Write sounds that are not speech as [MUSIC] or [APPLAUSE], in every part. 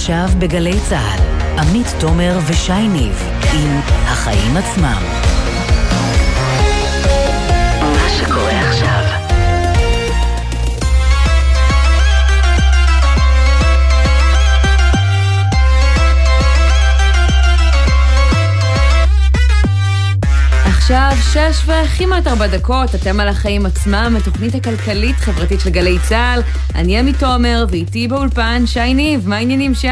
עכשיו בגלי צה"ל, עמית תומר ושי ניב עם החיים עצמם. מה שקורה עכשיו שש וכמעט ארבע דקות, אתם על החיים עצמם, התוכנית הכלכלית-חברתית של גלי צה"ל. אני עמית תומר, ואיתי באולפן שי ניב, מה העניינים שי?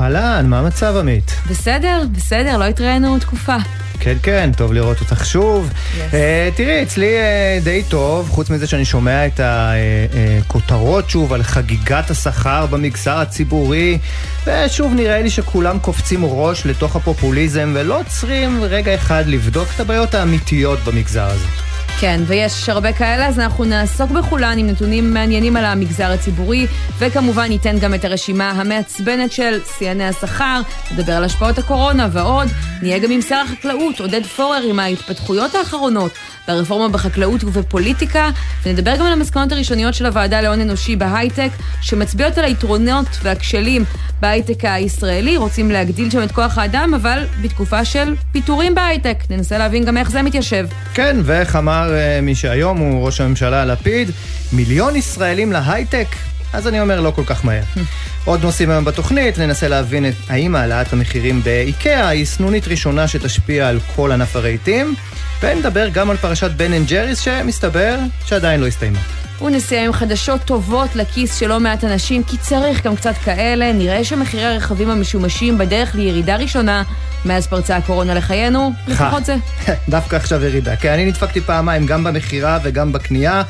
אהלן, מה המצב עמית? בסדר, בסדר, לא התראינו תקופה. כן, כן, טוב לראות אותך שוב. Yes. Uh, תראי, אצלי uh, די טוב, חוץ מזה שאני שומע את הכותרות uh, שוב על חגיגת השכר במגזר הציבורי, ושוב נראה לי שכולם קופצים ראש לתוך הפופוליזם ולא עוצרים רגע אחד לבדוק את הבעיות האמיתיות במגזר הזה. כן, ויש הרבה כאלה, אז אנחנו נעסוק בכולן עם נתונים מעניינים על המגזר הציבורי, וכמובן ניתן גם את הרשימה המעצבנת של שיאני השכר, נדבר על השפעות הקורונה ועוד. נהיה גם עם שר החקלאות, עודד פורר, עם ההתפתחויות האחרונות והרפורמה בחקלאות ובפוליטיקה, ונדבר גם על המסקנות הראשוניות של הוועדה להון אנושי בהייטק, שמצביעות על היתרונות והכשלים בהייטק הישראלי, רוצים להגדיל שם את כוח האדם, אבל בתקופה של פיטורים בהייטק. ננסה להבין גם איך זה מתיישב. כן, ואיך אמר uh, מי שהיום הוא ראש הממשלה לפיד, מיליון ישראלים להייטק? אז אני אומר לא כל כך מהר. [LAUGHS] עוד נושאים היום בתוכנית, ננסה להבין את האם העלאת המחירים באיקאה היא סנונית ראשונה שתשפיע על כל ענף הרהיטים, ונדבר גם על פרשת בן אנד ג'ריס שמסתבר שעדיין לא הסתיימה. ונסיים עם חדשות טובות לכיס של לא מעט אנשים, כי צריך גם קצת כאלה. נראה שמחירי הרכבים המשומשים בדרך לירידה ראשונה מאז פרצה הקורונה לחיינו, לפחות זה. [LAUGHS] דווקא עכשיו ירידה. כן, אני נדפקתי פעמיים, גם במכירה וגם בקנייה.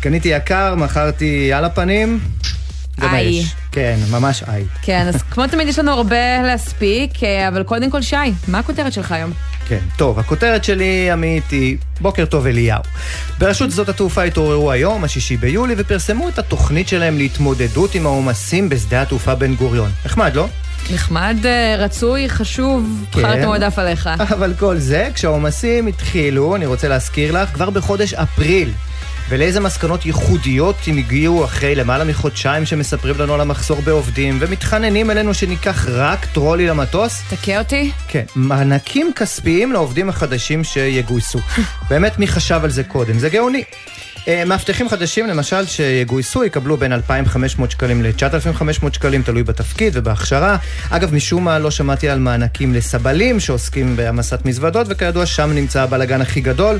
קניתי יקר, מכרתי על הפנים. איי. כן, ממש איי. כן, אז כמו תמיד יש לנו הרבה להספיק, אה, אבל קודם כל שי, מה הכותרת שלך היום? כן, טוב, הכותרת שלי, עמית, היא בוקר טוב אליהו. ברשות שדות התעופה התעוררו היום, השישי ביולי, ופרסמו את התוכנית שלהם להתמודדות עם העומסים בשדה התעופה בן גוריון. נחמד, לא? נחמד, אה, רצוי, חשוב, כן, בחרת מועדף עליך. אבל כל זה, כשהעומסים התחילו, אני רוצה להזכיר לך, כבר בחודש אפריל. ולאיזה מסקנות ייחודיות הם הגיעו אחרי למעלה מחודשיים שמספרים לנו על המחסור בעובדים ומתחננים אלינו שניקח רק טרולי למטוס? תכה אותי? כן, מענקים כספיים לעובדים החדשים שיגויסו. [LAUGHS] באמת, מי חשב על זה קודם? זה גאוני. אה, מאבטחים חדשים, למשל, שיגויסו, יקבלו בין 2,500 שקלים ל-9,500 שקלים, תלוי בתפקיד ובהכשרה. אגב, משום מה לא שמעתי על מענקים לסבלים שעוסקים בהעמסת מזוודות, וכידוע שם נמצא הבלאגן הכי גדול.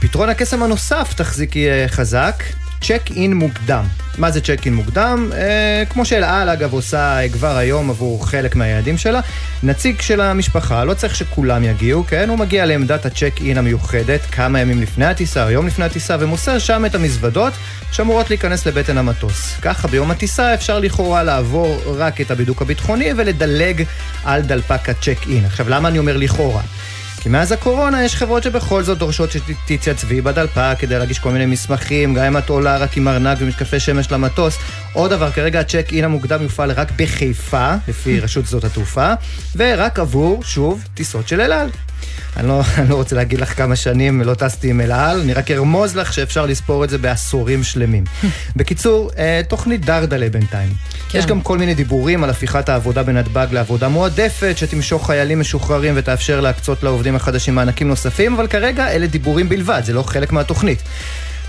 פתרון הקסם הנוסף, תחזיקי אה, חזק, צ'ק אין מוקדם. מה זה צ'ק אין מוקדם? אה, כמו שאל על אגב עושה כבר היום עבור חלק מהילדים שלה, נציג של המשפחה, לא צריך שכולם יגיעו, כן? הוא מגיע לעמדת הצ'ק אין המיוחדת כמה ימים לפני הטיסה או יום לפני הטיסה ומוסר שם את המזוודות שאמורות להיכנס לבטן המטוס. ככה ביום הטיסה אפשר לכאורה לעבור רק את הבידוק הביטחוני ולדלג על דלפק הצ'ק אין. עכשיו למה אני אומר לכאורה? כי מאז הקורונה יש חברות שבכל זאת דורשות שתתייצבי בדלפק כדי להגיש כל מיני מסמכים, גם אם את עולה רק עם ארנק ומשקפי שמש למטוס. עוד דבר, כרגע הצ'ק אין המוקדם יופעל רק בחיפה, לפי רשות שדות התעופה, ורק עבור, שוב, טיסות של אל על. אני לא, [LAUGHS] אני לא רוצה להגיד לך כמה שנים לא טסתי עם אל על, אני רק ארמוז לך שאפשר לספור את זה בעשורים שלמים. [LAUGHS] בקיצור, אה, תוכנית דרדלה בינתיים. כן. יש גם כל מיני דיבורים על הפיכת העבודה בנתב"ג לעבודה מועדפת, שתמשוך חיילים משוחררים ותאפשר להקצות לעובדים החדשים מענקים נוספים, אבל כרגע אלה דיבורים בלבד, זה לא חלק מהתוכנית.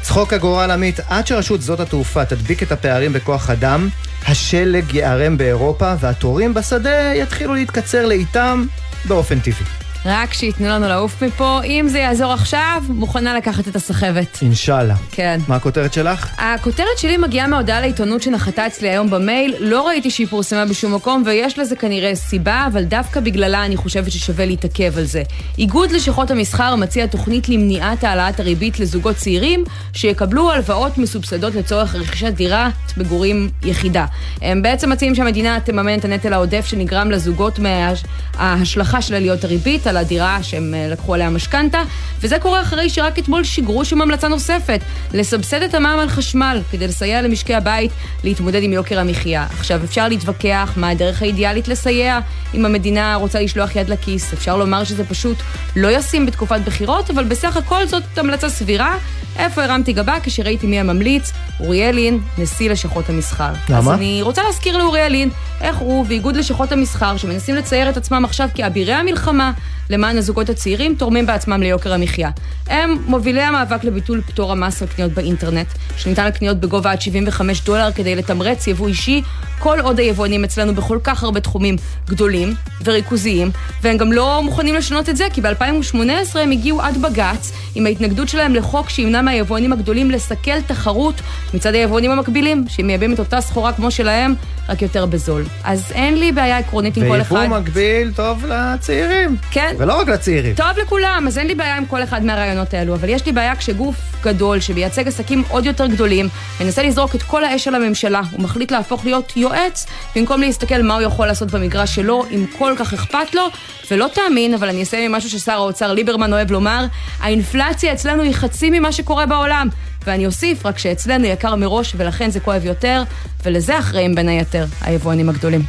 צחוק הגורל עמית, עד שרשות שדות התעופה תדביק את הפערים בכוח אדם, השלג ייערם באירופה והתורים בשדה יתחילו להתקצר לאיתם באופן טבעי. רק שייתנו לנו לעוף מפה. אם זה יעזור עכשיו, מוכנה לקחת את הסחבת. אינשאללה. כן. מה הכותרת שלך? הכותרת שלי מגיעה מההודעה לעיתונות שנחתה אצלי היום במייל. לא ראיתי שהיא פורסמה בשום מקום, ויש לזה כנראה סיבה, אבל דווקא בגללה אני חושבת ששווה להתעכב על זה. איגוד לשכות המסחר מציע תוכנית למניעת העלאת הריבית לזוגות צעירים, שיקבלו הלוואות מסובסדות לצורך רכישת דירת מגורים יחידה. הם בעצם מציעים שהמדינה תממן את הנטל העודף שנגרם לזוגות מההשלכה של עליות הריבית על על הדירה שהם אה, לקחו עליה משכנתה, וזה קורה אחרי שרק אתמול שיגרו שם המלצה נוספת, לסבסד את המע"מ על חשמל, כדי לסייע למשקי הבית להתמודד עם יוקר המחיה. עכשיו, אפשר להתווכח מה הדרך האידיאלית לסייע, אם המדינה רוצה לשלוח יד לכיס, אפשר לומר שזה פשוט לא ישים בתקופת בחירות, אבל בסך הכל זאת המלצה סבירה. איפה הרמתי גבה כשראיתי מי הממליץ? אוריאל לין, נשיא לשכות המסחר. למה? אז אני רוצה להזכיר לאוריאל לין איך הוא ואיגוד לשכות המסחר, שמנסים לצייר את עצמם עכשיו כאבירי המלחמה למען הזוגות הצעירים, תורמים בעצמם ליוקר המחיה. הם מובילי המאבק לביטול פטור המס על קניות באינטרנט, שניתן לקניות בגובה עד 75 דולר כדי לתמרץ יבוא אישי, כל עוד היבואנים אצלנו בכל כך הרבה תחומים גדולים וריכוזיים, והם גם לא מוכנים לשנות את זה, כי ב-2018 הם הגיעו עד בג"ץ עם ההתנגדות שלהם לחוק שימנע מהיבואנים הגדולים לסכל תחרות מצד היבואנים המקבילים, שמייבאים את אותה סחורה כמו שלהם, רק יותר בזול. אז אין לי בעיה עקרונית עם כל אחד. ויבוא מקביל טוב לצעירים. כן. ולא רק לצעירים. טוב לכולם, אז אין לי בעיה עם כל אחד מהרעיונות האלו, אבל יש לי בעיה כשגוף גדול שמייצג עסקים עוד יותר גדולים, מנסה לזרוק את כל האש על הממשלה, הוא מחליט להפוך להיות יועץ, במקום להסתכל מה הוא יכול לעשות במגרש שלו, אם כל כך אכפת לו, ולא תאמין, אבל אני אסיים עם משהו ששר האוצר ליברמן אוהב לומר, האינפלציה אצלנו היא חצי ממה שקורה בעולם. ואני אוסיף, רק שאצלנו יקר מראש, ולכן זה כואב יותר, ולזה אחראים בין היתר היבואנים הגדולים.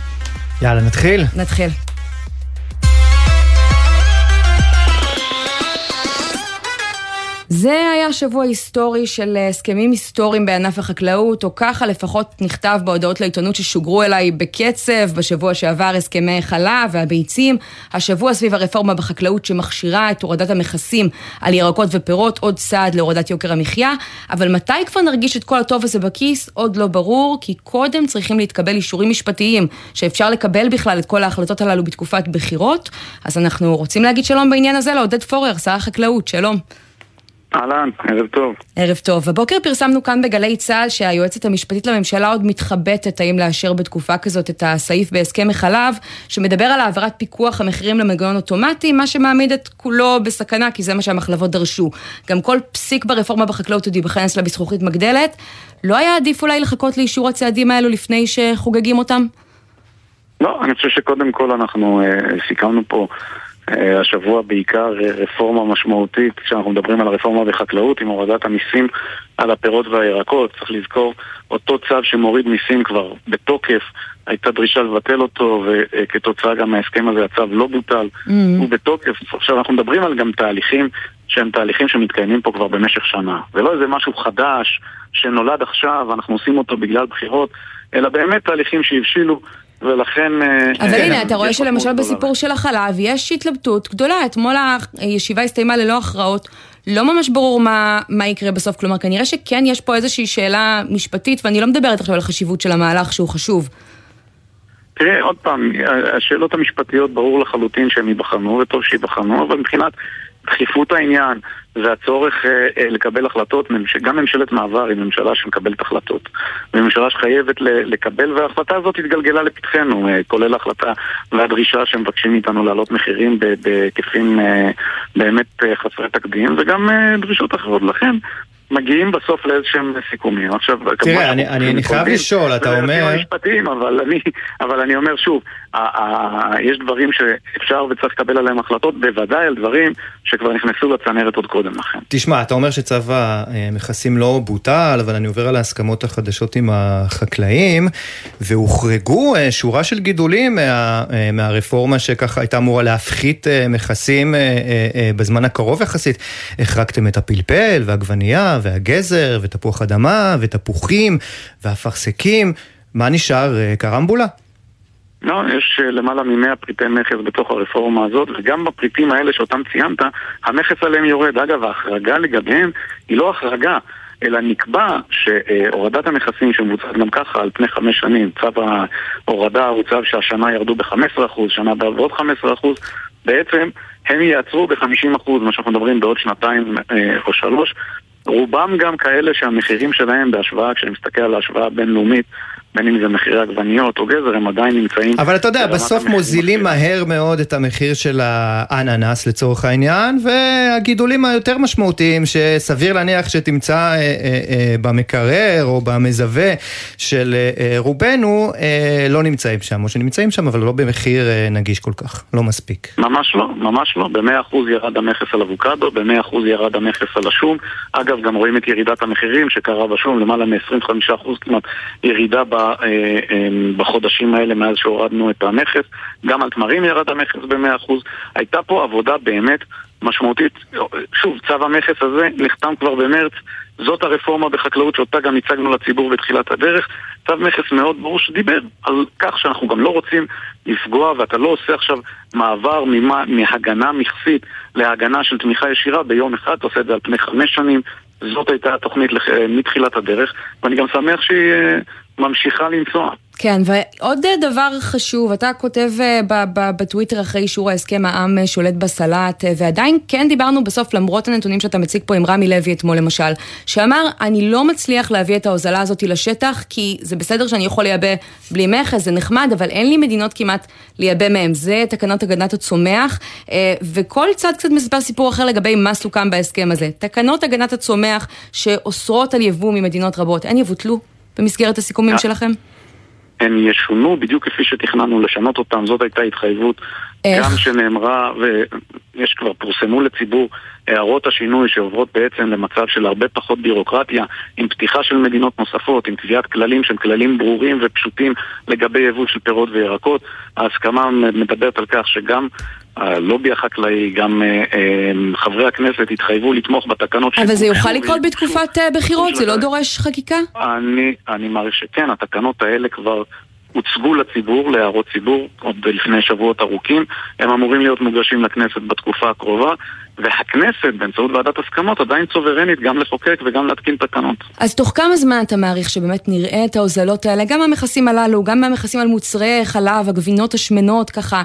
יאללה, נתחיל. נתחיל. זה היה שבוע היסטורי של הסכמים היסטוריים בענף החקלאות, או ככה לפחות נכתב בהודעות לעיתונות ששוגרו אליי בקצב בשבוע שעבר הסכמי חלב והביצים, השבוע סביב הרפורמה בחקלאות שמכשירה את הורדת המכסים על ירקות ופירות, עוד צעד להורדת יוקר המחיה, אבל מתי כבר נרגיש את כל הטוב הזה בכיס? עוד לא ברור, כי קודם צריכים להתקבל אישורים משפטיים, שאפשר לקבל בכלל את כל ההחלטות הללו בתקופת בחירות, אז אנחנו רוצים להגיד שלום בעניין הזה לעודד פורר, שר החקלאות, שלום. אהלן, ערב טוב. ערב טוב. הבוקר פרסמנו כאן בגלי צה"ל שהיועצת המשפטית לממשלה עוד מתחבטת האם לאשר בתקופה כזאת את הסעיף בהסכם החלב, שמדבר על העברת פיקוח המחירים למנגנון אוטומטי, מה שמעמיד את כולו בסכנה, כי זה מה שהמחלבות דרשו. גם כל פסיק ברפורמה בחקלאות עוד ייבחן אצלה בזכוכית מגדלת. לא היה עדיף אולי לחכות לאישור הצעדים האלו לפני שחוגגים אותם? לא, אני חושב שקודם כל אנחנו אה, סיכמנו פה השבוע בעיקר אה, רפורמה משמעותית, כשאנחנו מדברים על הרפורמה בחקלאות עם הורדת המיסים על הפירות והירקות. צריך לזכור, אותו צו שמוריד מיסים כבר בתוקף, הייתה דרישה לבטל אותו, וכתוצאה גם מההסכם הזה הצו לא בוטל, mm-hmm. הוא בתוקף. עכשיו אנחנו מדברים על גם תהליכים שהם תהליכים שמתקיימים פה כבר במשך שנה. זה לא איזה משהו חדש שנולד עכשיו, אנחנו עושים אותו בגלל בחירות, אלא באמת תהליכים שהבשילו ולכן... אה, אבל הנה, אתה רואה שלמשל בסיפור של החלב יש התלבטות גדולה. אתמול הישיבה הסתיימה ללא הכרעות. לא ממש ברור מה, מה יקרה בסוף, כלומר כנראה שכן יש פה איזושהי שאלה משפטית, ואני לא מדברת עכשיו על החשיבות של המהלך שהוא חשוב. תראה, עוד פעם, השאלות המשפטיות ברור לחלוטין שהן ייבחנו, וטוב שייבחנו, אבל מבחינת דחיפות העניין והצורך אה, אה, לקבל החלטות, גם ממשלת מעבר היא ממשלה שמקבלת החלטות. וממשלה שחייבת לקבל, וההחלטה הזאת התגלגלה לפתחנו, אה, כולל ההחלטה והדרישה שמבקשים מאיתנו להעלות מחירים בהיקפים באמת חסרי תקדים, וגם דרישות אחרות. לכן, מגיעים בסוף לאיזשהם סיכומים. עכשיו, תראה, אני, אני, אני חייב לשאול, אתה אומר... המשפטיים, אבל אני, אבל אני אומר שוב, יש דברים שאפשר וצריך לקבל עליהם החלטות, בוודאי על דברים שכבר נכנסו לצנרת עוד קודם לכן. תשמע, אתה אומר שצו המכסים לא בוטל, אבל אני עובר על ההסכמות החדשות עם החקלאים, והוחרגו אה, שורה של גידולים מה, אה, מהרפורמה שככה הייתה אמורה להפחית אה, מכסים בזמן הקרוב יחסית. החרגתם את הפלפל והעגבנייה. והגזר, ותפוח אדמה, ותפוחים, ואפרסקים. מה נשאר? קרמבולה? לא, יש אה, למעלה מ-100 פריטי מכס בתוך הרפורמה הזאת, וגם בפריטים האלה שאותם ציינת, המכס עליהם יורד. אגב, ההחרגה לגביהם היא לא החרגה, אלא נקבע שהורדת המכסים שמבוצעת גם ככה על פני חמש שנים, צו ההורדה הוא צו שהשנה ירדו ב-15%, שנה בעוד 15%, בעצם הם יעצרו ב-50%, מה שאנחנו מדברים בעוד שנתיים אה, או שלוש, רובם גם כאלה שהמחירים שלהם בהשוואה, כשאני מסתכל על ההשוואה הבינלאומית בין אם זה מחירי עגבניות או גזר, הם עדיין נמצאים... אבל אתה יודע, בסוף מוזילים מהר מאוד את המחיר של האננס לצורך העניין, והגידולים היותר משמעותיים שסביר להניח שתמצא אה, אה, אה, במקרר או במזווה של אה, רובנו, אה, לא נמצאים שם, או שנמצאים שם אבל לא במחיר אה, נגיש כל כך, לא מספיק. ממש לא, ממש לא. ב-100% ירד המכס על אבוקדו, ב-100% ירד המכס על השום. אגב, גם רואים את ירידת המחירים שקרה בשום, למעלה מ-25% כמעט ירידה ב, אה, אה, בחודשים האלה מאז שהורדנו את המכס. גם על תמרים ירד המכס ב-100%. הייתה פה עבודה באמת משמעותית. שוב, צו המכס הזה נחתם כבר במרץ. זאת הרפורמה בחקלאות שאותה גם הצגנו לציבור בתחילת הדרך. צו מכס מאוד ברור שדיבר על כך שאנחנו גם לא רוצים לפגוע ואתה לא עושה עכשיו מעבר ממה, מהגנה מכסית להגנה של תמיכה ישירה ביום אחד, אתה עושה את זה על פני חמש שנים. זאת הייתה התוכנית מתחילת הדרך, ואני גם שמח שהיא אה, ממשיכה לנסוע. כן, ועוד דבר חשוב, אתה כותב אה, בטוויטר אחרי אישור ההסכם העם אה, שולט בסלט, אה, ועדיין כן דיברנו בסוף, למרות הנתונים שאתה מציג פה עם רמי לוי אתמול למשל, שאמר, אני לא מצליח להביא את ההוזלה הזאת לשטח, כי זה בסדר שאני יכול לייבא בלי מכס, זה נחמד, אבל אין לי מדינות כמעט לייבא מהם. זה תקנות הגנת הצומח, וכל צד קצת מספר סיפור אחר לגבי מה סוכם בהסכם הזה. תקנות הגנת הצומח שאוסרות על יבוא ממדינות רבות, הן יבוטלו במסגרת הסיכומים שלכם? הן ישונו בדיוק כפי שתכננו לשנות אותן, זאת הייתה התחייבות איך? גם שנאמרה, ויש כבר, פורסמו לציבור הערות השינוי שעוברות בעצם למצב של הרבה פחות בירוקרטיה, עם פתיחה של מדינות נוספות, עם קביעת כללים שהם כללים ברורים ופשוטים לגבי יבוא של פירות וירקות. ההסכמה מדברת על כך שגם הלובי החקלאי, גם אה, אה, חברי הכנסת התחייבו לתמוך בתקנות אבל זה יוכל לקרות בתקופת אה, בחירות? זה לא דורש חקיקה? אני, אני מעריך שכן, התקנות האלה כבר הוצגו לציבור, להערות ציבור, עוד לפני שבועות ארוכים. הם אמורים להיות מוגשים לכנסת בתקופה הקרובה, והכנסת, באמצעות ועדת הסכמות, עדיין סוברנית גם לחוקק וגם להתקין תקנות. אז תוך כמה זמן אתה מעריך שבאמת נראה את ההוזלות האלה, גם מהמכסים הללו, גם מהמכסים על מוצרי חלב, הגבינות השמנות, ככה,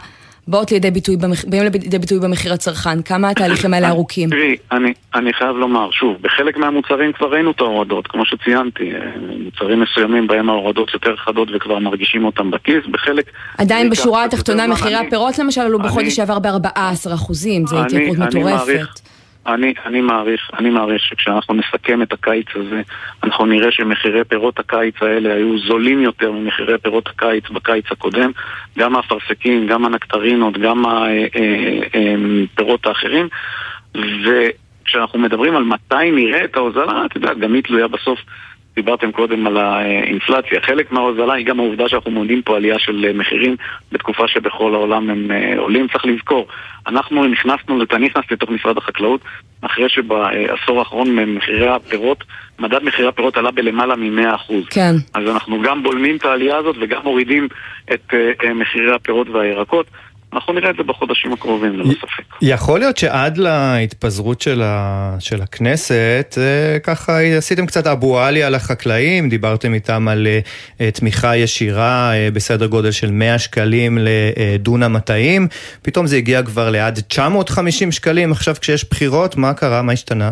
באות לידי ביטוי, במח... באים לידי ביטוי במחיר הצרכן? כמה התהליכים האלה [COUGHS] ארוכים? תראי, אני, אני חייב לומר, שוב, בחלק מהמוצרים כבר ראינו את ההורדות, כמו שציינתי, אה, מוצרים מסוימים בהם ההורדות יותר חדות וכבר מרגישים אותם בכיס, בחלק... עדיין בשורה התחתונה מחירי הפירות למשל עלו בחודש שעבר ב-14 אחוזים, זו התייקרות מטורפת. אני, אני מעריך, אני מעריך שכשאנחנו נסכם את הקיץ הזה, אנחנו נראה שמחירי פירות הקיץ האלה היו זולים יותר ממחירי פירות הקיץ בקיץ הקודם, גם האפרסקים, גם הנקטרינות, גם הפירות אה, אה, אה, האחרים, וכשאנחנו מדברים על מתי נראה את ההוזלה, את יודעת, גם היא תלויה בסוף דיברתם קודם על האינפלציה. חלק מההוזלה היא גם העובדה שאנחנו מודדים פה עלייה של מחירים בתקופה שבכל העולם הם אה, עולים. צריך לזכור, אנחנו נכנסנו, אני נכנסתי לתוך משרד החקלאות אחרי שבעשור האחרון מחירי הפירות, מדד מחירי הפירות עלה בלמעלה מ-100%. כן. אז אנחנו גם בולמים את העלייה הזאת וגם מורידים את אה, אה, מחירי הפירות והירקות. אנחנו נראה את זה בחודשים הקרובים, ללא ספק. יכול להיות שעד להתפזרות של, ה... של הכנסת, אה, ככה עשיתם קצת אבו עלי על החקלאים, דיברתם איתם על אה, תמיכה ישירה אה, בסדר גודל של 100 שקלים לדונם מטעים, פתאום זה הגיע כבר לעד 950 שקלים, עכשיו כשיש בחירות, מה קרה? מה השתנה?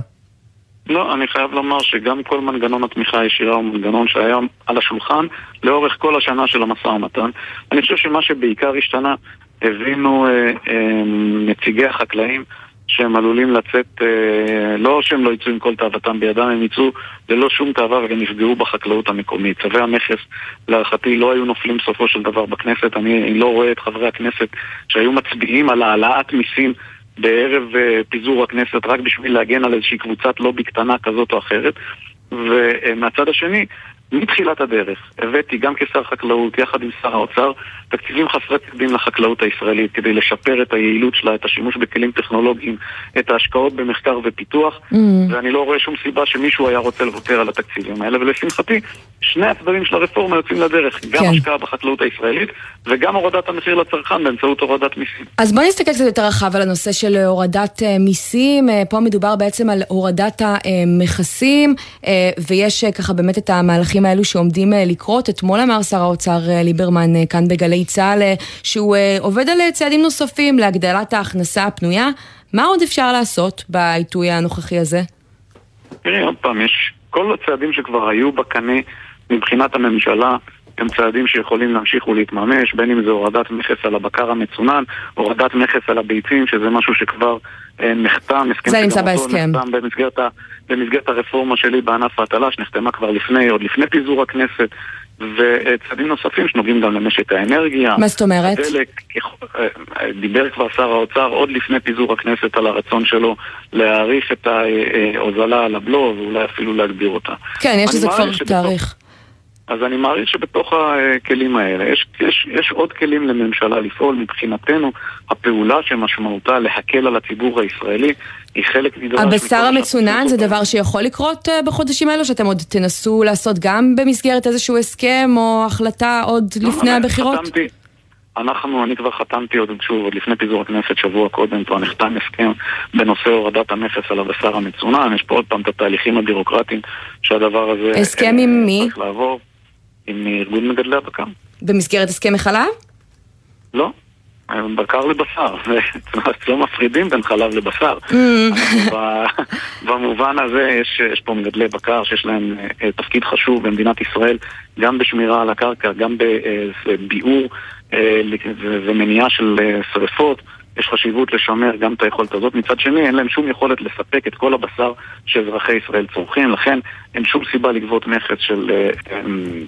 לא, אני חייב לומר שגם כל מנגנון התמיכה הישירה הוא מנגנון שהיה על השולחן לאורך כל השנה של המשא ומתן. אני חושב שמה שבעיקר השתנה הבינו אה, אה, נציגי החקלאים שהם עלולים לצאת, אה, לא שהם לא יצאו עם כל תאוותם בידם, הם יצאו ללא שום תאווה וגם יפגעו בחקלאות המקומית. צווי המכס, להערכתי, לא היו נופלים בסופו של דבר בכנסת. אני לא רואה את חברי הכנסת שהיו מצביעים על העלאת מיסים בערב פיזור הכנסת רק בשביל להגן על איזושהי קבוצת לובי קטנה כזאת או אחרת. ומהצד השני, מתחילת הדרך הבאתי גם כשר חקלאות, יחד עם שר האוצר, תקציבים חסרי תקדים לחקלאות הישראלית כדי לשפר את היעילות שלה, את השימוש בכלים טכנולוגיים, את ההשקעות במחקר ופיתוח, mm. ואני לא רואה שום סיבה שמישהו היה רוצה לוותר על התקציבים האלה, ולשמחתי, שני הצדדים של הרפורמה יוצאים לדרך, גם כן. השקעה בחקלאות הישראלית וגם הורדת המחיר לצרכן באמצעות הורדת מיסים. אז בוא נסתכל קצת יותר רחב על הנושא של הורדת אה, מיסים, אה, פה מדובר בעצם על הורדת המכסים, אה, ויש ככה באמת את המהלכים האלו שעומדים לקרות. אתמול אמר שר האוצר ליברמן כאן בגלי גלי צה"ל, אה, שהוא אה, עובד על אה, צעדים נוספים להגדלת ההכנסה הפנויה. מה עוד אפשר לעשות בעיתוי הנוכחי הזה? תראי, עוד פעם, יש כל הצעדים שכבר היו בקנה מבחינת הממשלה, הם צעדים שיכולים להמשיך ולהתממש, בין אם זה הורדת מכס על הבקר המצונן, הורדת מכס על הביצים, שזה משהו שכבר אה, נחתם, הסכם זה נמצא בהסכם. נחתם במסגרת, במסגרת הרפורמה שלי בענף ההטלה, שנחתמה כבר לפני, עוד לפני פיזור הכנסת. וצעדים נוספים שנוגעים גם למשק האנרגיה. מה זאת אומרת? הדלק, אה, דיבר כבר שר האוצר עוד לפני פיזור הכנסת על הרצון שלו להאריך את ההוזלה על הבלו ואולי אפילו להגביר אותה. כן, יש לזה כבר תאריך. אז אני מעריך שבתוך הכלים האלה יש, יש, יש עוד כלים לממשלה לפעול. מבחינתנו, הפעולה שמשמעותה להקל על הציבור הישראלי היא חלק נדרש... הבשר המצונן זה דבר שיכול לקרות אה, בחודשים האלו, שאתם עוד תנסו לעשות גם במסגרת איזשהו הסכם או החלטה עוד לא, לפני הבחירות? חתמתי, אנחנו, אני כבר חתמתי עוד, שוב, עוד לפני פיזור הכנסת, שבוע קודם, כבר נחתם הסכם בנושא הורדת המכס על הבשר המצונן. יש פה עוד פעם את התהליכים הבירוקרטיים שהדבר הזה... הסכם עם אה, מי? צריך לעבור. עם ארגון מגדלי הבקר. במסגרת הסכמי חלב? לא, בקר לבשר, [LAUGHS] לא מפרידים בין חלב לבשר. Mm. [LAUGHS] במובן הזה יש, יש פה מגדלי בקר שיש להם אה, תפקיד חשוב במדינת ישראל, גם בשמירה על הקרקע, גם בביעור אה, ומניעה של אה, שריפות. יש חשיבות לשמר גם את היכולת הזאת. מצד שני, אין להם שום יכולת לספק את כל הבשר שאזרחי ישראל צורכים, לכן אין שום סיבה לגבות מכס של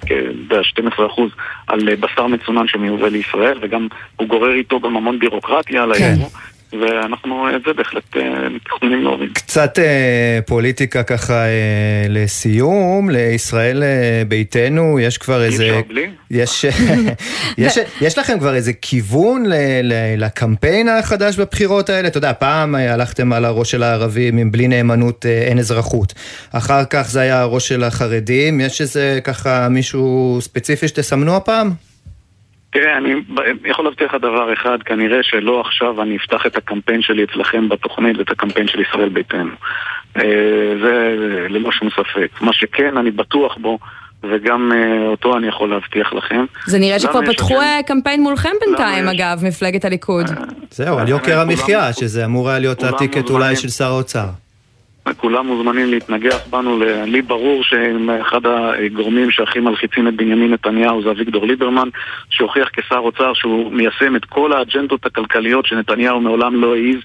כ-12% על בשר מצונן שמיובא לישראל, וגם הוא גורר איתו גם המון בירוקרטיה על כן. היבוא. ואנחנו את זה בהחלט אה, מתכננים להוריד. קצת אה, פוליטיקה ככה אה, לסיום, לישראל אה, ביתנו, יש כבר איזה... יש, [LAUGHS] יש, יש לכם כבר איזה כיוון ל, ל, לקמפיין החדש בבחירות האלה? אתה יודע, פעם הלכתם על הראש של הערבים, בלי נאמנות אה, אין אזרחות. אחר כך זה היה הראש של החרדים, יש איזה ככה מישהו ספציפי שתסמנו הפעם? תראה, אני יכול להבטיח לך דבר אחד, כנראה שלא עכשיו אני אפתח את הקמפיין שלי אצלכם בתוכנית ואת הקמפיין של ישראל ביתנו. אה, זה ללא שום ספק. מה שכן, אני בטוח בו, וגם אה, אותו אני יכול להבטיח לכם. זה נראה שכבר פתחו. אה, קמפיין מולכם בינתיים, אגב, מפלגת הליכוד. זהו, על יוקר המחיה, שזה אמור היה להיות הטיקט אולי של שר האוצר. כולם מוזמנים להתנגח בנו, לי ברור שאחד הגורמים שהכי מלחיצים את בנימין נתניהו זה אביגדור ליברמן, שהוכיח כשר אוצר שהוא מיישם את כל האג'נדות הכלכליות שנתניהו מעולם לא העז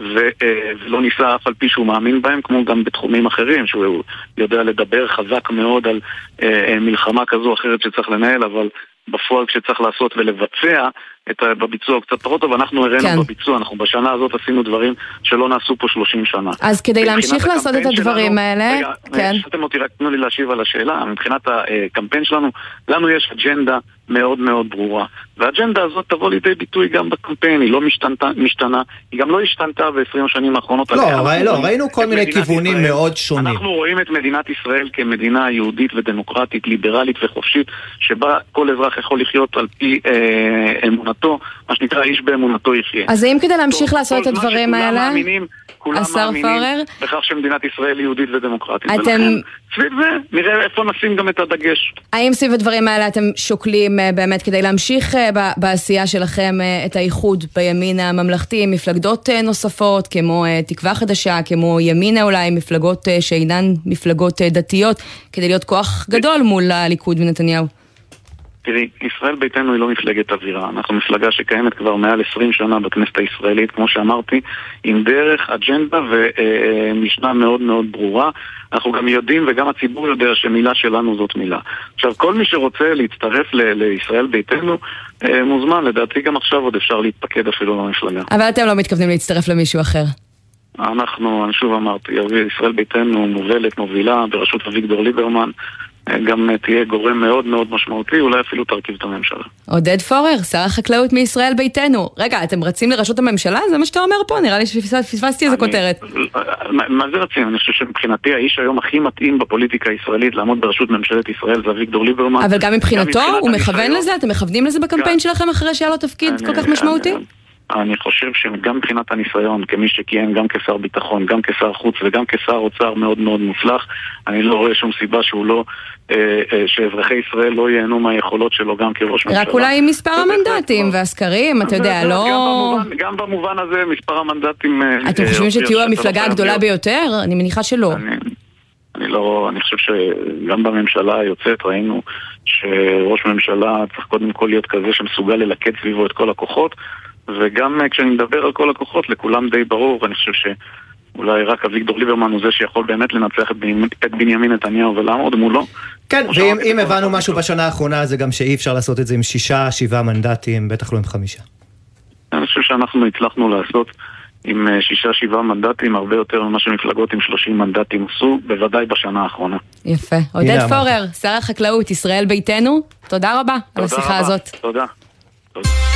אה, ולא ניסה אף על פי שהוא מאמין בהם, כמו גם בתחומים אחרים, שהוא יודע לדבר חזק מאוד על אה, אה, מלחמה כזו או אחרת שצריך לנהל, אבל בפועל כשצריך לעשות ולבצע, את ה, בביצוע קצת פחות טוב, אנחנו הראינו כן. בביצוע, אנחנו בשנה הזאת עשינו דברים שלא נעשו פה 30 שנה. אז כדי להמשיך לעשות את הדברים שלנו, האלה, רגע, כן. שאתם אותי, רק תנו לי להשיב על השאלה, מבחינת הקמפיין שלנו, לנו יש אג'נדה מאוד מאוד ברורה. והאג'נדה הזאת תבוא לידי ביטוי גם בקמפיין, היא לא משתנתה, משתנה, היא גם לא השתנתה ב-20 השנים האחרונות. לא, ראי, לא, ראינו כל מיני כיוונים ישראל, מאוד שונים. אנחנו רואים את מדינת ישראל כמדינה יהודית ודמוקרטית, ליברלית וחופשית, שבה כל אזרח יכול לחיות על פי אה, אמונתו, מה שנקרא איש באמונתו יחיה. אז האם כדי להמשיך לעשות את הדברים האלה... מאמינים, כולם מאמינים פורר, בכך שמדינת ישראל היא יהודית ודמוקרטית. אתם... ולכן, סביב זה, נראה איפה נשים גם את הדגש. האם סביב הדברים האלה אתם שוקלים אה, באמת כדי להמשיך אה, בעשייה שלכם אה, את האיחוד בימין הממלכתי, מפלגות נוספות, כמו תקווה חדשה, כמו ימינה אולי, מפלגות שאינן מפלגות דתיות, כדי להיות כוח גדול מול הליכוד ונתניהו? תראי, ישראל ביתנו היא לא מפלגת אווירה. אנחנו מפלגה שקיימת כבר מעל 20 שנה בכנסת הישראלית, כמו שאמרתי, עם דרך, אג'נדה ומשנה מאוד מאוד ברורה. אנחנו גם יודעים, וגם הציבור יודע, שמילה שלנו זאת מילה. עכשיו, כל מי שרוצה להצטרף ל- לישראל ביתנו, אה, מוזמן. לדעתי גם עכשיו עוד אפשר להתפקד אפילו במפלגה. אבל אתם לא מתכוונים להצטרף למישהו אחר. אנחנו, אני שוב אמרתי, ישראל ביתנו מובלת, מובילה, בראשות אביגדור ליברמן. גם תהיה גורם מאוד מאוד משמעותי, אולי אפילו תרכיב את הממשלה. עודד פורר, שר החקלאות מישראל ביתנו. רגע, אתם רצים לראשות הממשלה? זה מה שאתה אומר פה? נראה לי שפספסתי איזה כותרת. מה זה רצים? אני חושב שמבחינתי האיש היום הכי מתאים בפוליטיקה הישראלית לעמוד בראשות ממשלת ישראל זה אביגדור ליברמן. אבל גם מבחינתו? הוא מכוון לזה? אתם מכוונים לזה בקמפיין שלכם אחרי שהיה לו תפקיד כל כך משמעותי? אני חושב שגם מבחינת הניסיון, כמי שכיהן גם כשר ביטחון, גם כשר חוץ וגם כשר אוצר מאוד מאוד מוצלח, אני לא רואה שום סיבה שהוא לא, אה, אה, שאזרחי ישראל לא ייהנו מהיכולות שלו גם כראש ממשלה. רק אולי עם מספר המנדטים והסקרים, אתה יודע, לא... גם במובן הזה, מספר המנדטים... אה, אתם חושבים שתהיו המפלגה הגדולה ביותר? אני מניחה שלא. אני לא, אני חושב שגם בממשלה היוצאת ראינו שראש ממשלה צריך קודם כל להיות כזה שמסוגל ללכד סביבו את כל הכוחות וגם כשאני מדבר על כל הכוחות, לכולם די ברור, ואני חושב שאולי רק אביגדור ליברמן הוא זה שיכול באמת לנצח את, בנימין, את בנימין נתניהו ולעמוד מולו. כן, ואם הבנו משהו בשנה האחרונה זה גם שאי אפשר לעשות את זה עם שישה, שבעה מנדטים, בטח לא עם חמישה. אני חושב שאנחנו הצלחנו לעשות עם אה, שישה, שבעה מנדטים, הרבה יותר ממה שמפלגות עם שלושים מנדטים עשו, בוודאי בשנה האחרונה. יפה. עודד פורר, שר החקלאות, ישראל ביתנו, תודה רבה תודה על השיחה רבה. הזאת. תודה. תודה.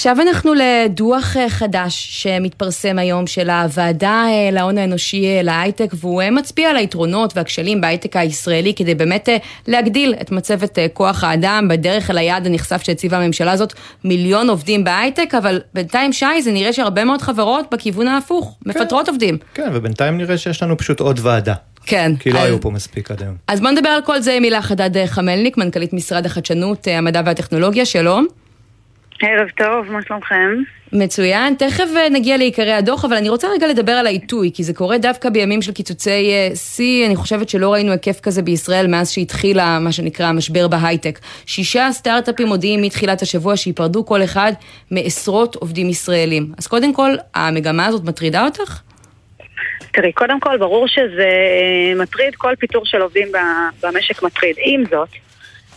עכשיו אנחנו לדוח אה, חדש שמתפרסם היום של הוועדה אה, להון האנושי אה, להייטק והוא מצביע על היתרונות והכשלים בהייטק הישראלי כדי באמת להגדיל את מצבת כוח האדם בדרך אל היעד הנחשף שהציבה הממשלה הזאת מיליון עובדים בהייטק אבל בינתיים שי זה נראה שהרבה מאוד חברות בכיוון ההפוך כן, מפטרות עובדים. כן ובינתיים נראה שיש לנו פשוט עוד ועדה. כן. כי לא אז, היו פה מספיק עד היום. אז בוא נדבר על כל זה עם הילה חדד חמלניק, מנכ"לית משרד החדשנות, המדע והטכנולוגיה, שלום. ערב טוב, מה שלומכם? מצוין, תכף נגיע לעיקרי הדוח, אבל אני רוצה רגע לדבר על העיתוי, כי זה קורה דווקא בימים של קיצוצי שיא, אני חושבת שלא ראינו היקף כזה בישראל מאז שהתחילה מה שנקרא המשבר בהייטק. שישה סטארט-אפים מודיעים מתחילת השבוע שייפרדו כל אחד מעשרות עובדים ישראלים. אז קודם כל, המגמה הזאת מטרידה אותך? תראי, קודם כל ברור שזה מטריד, כל פיטור של עובדים במשק מטריד. עם זאת,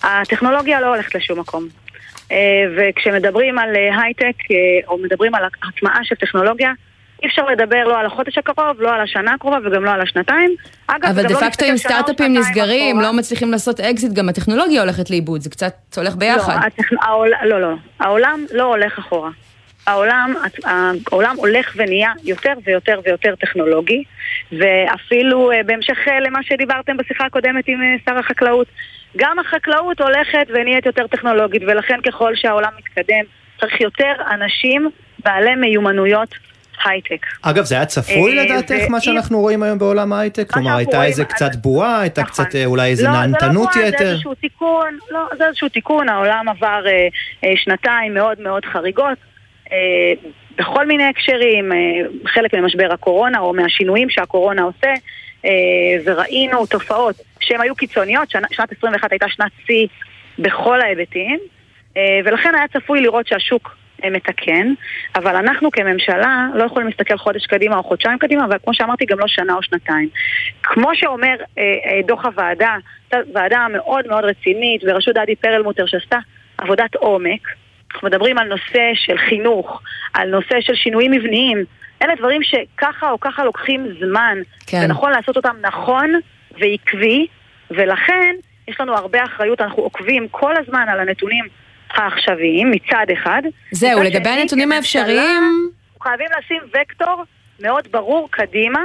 הטכנולוגיה לא הולכת לשום מקום. אה, וכשמדברים על אה, הייטק אה, או מדברים על הטמעה של טכנולוגיה, אי אפשר לדבר לא על החודש הקרוב, לא על השנה הקרובה וגם לא על השנתיים. אגב, אבל דה לא פקטו אם סטארט-אפים נסגרים, לא מצליחים לעשות אקזיט, גם הטכנולוגיה הולכת לאיבוד, זה קצת הולך ביחד. לא, הטכ... העול... לא, לא, העולם לא הולך אחורה. העולם, העולם הולך ונהיה יותר ויותר ויותר טכנולוגי, ואפילו בהמשך למה שדיברתם בשיחה הקודמת עם שר החקלאות, גם החקלאות הולכת ונהיית יותר טכנולוגית, ולכן ככל שהעולם מתקדם, צריך יותר אנשים בעלי מיומנויות הייטק. אגב, זה היה צפוי אה, לדעתך מה שאנחנו רואים היום בעולם ההייטק? כלומר, הייתה איזה קצת בועה, הייתה נכון. קצת אה, אולי איזה נהנתנות יתר? לא, זה לא בועה, זה איזשהו תיקון, לא, זה איזשהו תיקון, העולם עבר אה, שנתיים מאוד מאוד חריגות. בכל מיני הקשרים, חלק ממשבר הקורונה או מהשינויים שהקורונה עושה, וראינו תופעות שהן היו קיצוניות, שנת 21 הייתה שנת שיא בכל ההיבטים, אה, ולכן היה צפוי לראות שהשוק אה, מתקן, אבל אנחנו כממשלה לא יכולים להסתכל חודש קדימה או חודשיים קדימה, אבל כמו שאמרתי, גם לא שנה או שנתיים. כמו שאומר אה, דוח הוועדה, ועדה מאוד מאוד רצינית בראשות דדי פרלמוטר שעשתה עבודת עומק, אנחנו מדברים על נושא של חינוך, על נושא של שינויים מבניים, אלה דברים שככה או ככה לוקחים זמן, כן. ונכון לעשות אותם נכון ועקבי, ולכן יש לנו הרבה אחריות, אנחנו עוקבים כל הזמן על הנתונים העכשוויים מצד אחד. זהו, לגבי הנתונים האפשריים... חייבים לשים וקטור מאוד ברור קדימה.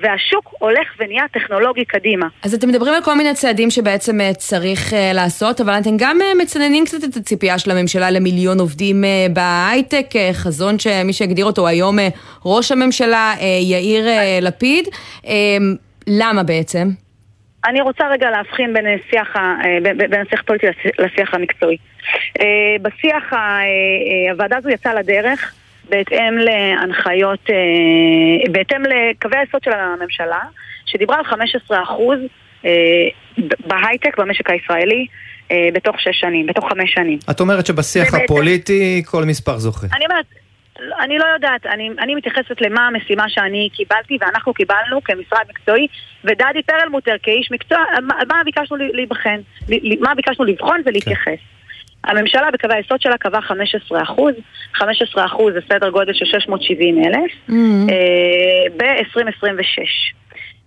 והשוק הולך ונהיה טכנולוגי קדימה. אז אתם מדברים על כל מיני צעדים שבעצם אה, צריך uh, לעשות, אבל אתם גם uh, מצננים קצת את הציפייה של הממשלה למיליון עובדים בהייטק, חזון שמי שהגדיר אותו היום ראש הממשלה יאיר לפיד. למה בעצם? אני רוצה רגע להבחין בין שיח, בין, בין השיח הפוליטי לשיח המקצועי. בשיח, הוועדה הזו יצאה לדרך בהתאם להנחיות, בהתאם לקווי היסוד של הממשלה, שדיברה על 15% בהייטק במשק הישראלי בתוך שש שנים, בתוך חמש שנים. את אומרת שבשיח הפוליטי כל מספר זוכה. אני אומרת, אני לא יודעת, אני, אני מתייחסת למה המשימה שאני קיבלתי ואנחנו קיבלנו כמשרד מקצועי ודדי פרלמוטר כאיש מקצוע, מה, מה ביקשנו להיבחן, מה ביקשנו לבחון ולהתייחס. כן. הממשלה בקווי היסוד שלה קבעה 15 אחוז, 15 אחוז זה סדר גודל של 670 אלף, mm-hmm. אה, ב-2026.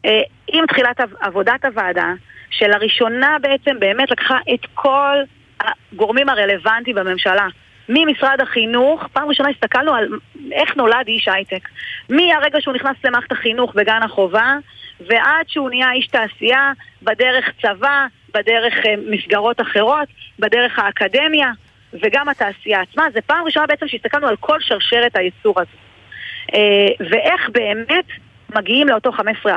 אה, עם תחילת עבודת הוועדה, שלראשונה בעצם באמת לקחה את כל הגורמים הרלוונטיים בממשלה, ממשרד החינוך, פעם ראשונה הסתכלנו על איך נולד איש הייטק. מהרגע שהוא נכנס למערכת החינוך בגן החובה, ועד שהוא נהיה איש תעשייה, בדרך צבא, בדרך אה, מסגרות אחרות, בדרך האקדמיה, וגם התעשייה עצמה. זה פעם ראשונה בעצם שהסתכלנו על כל שרשרת הייצור הזו. אה, ואיך באמת מגיעים לאותו 15%,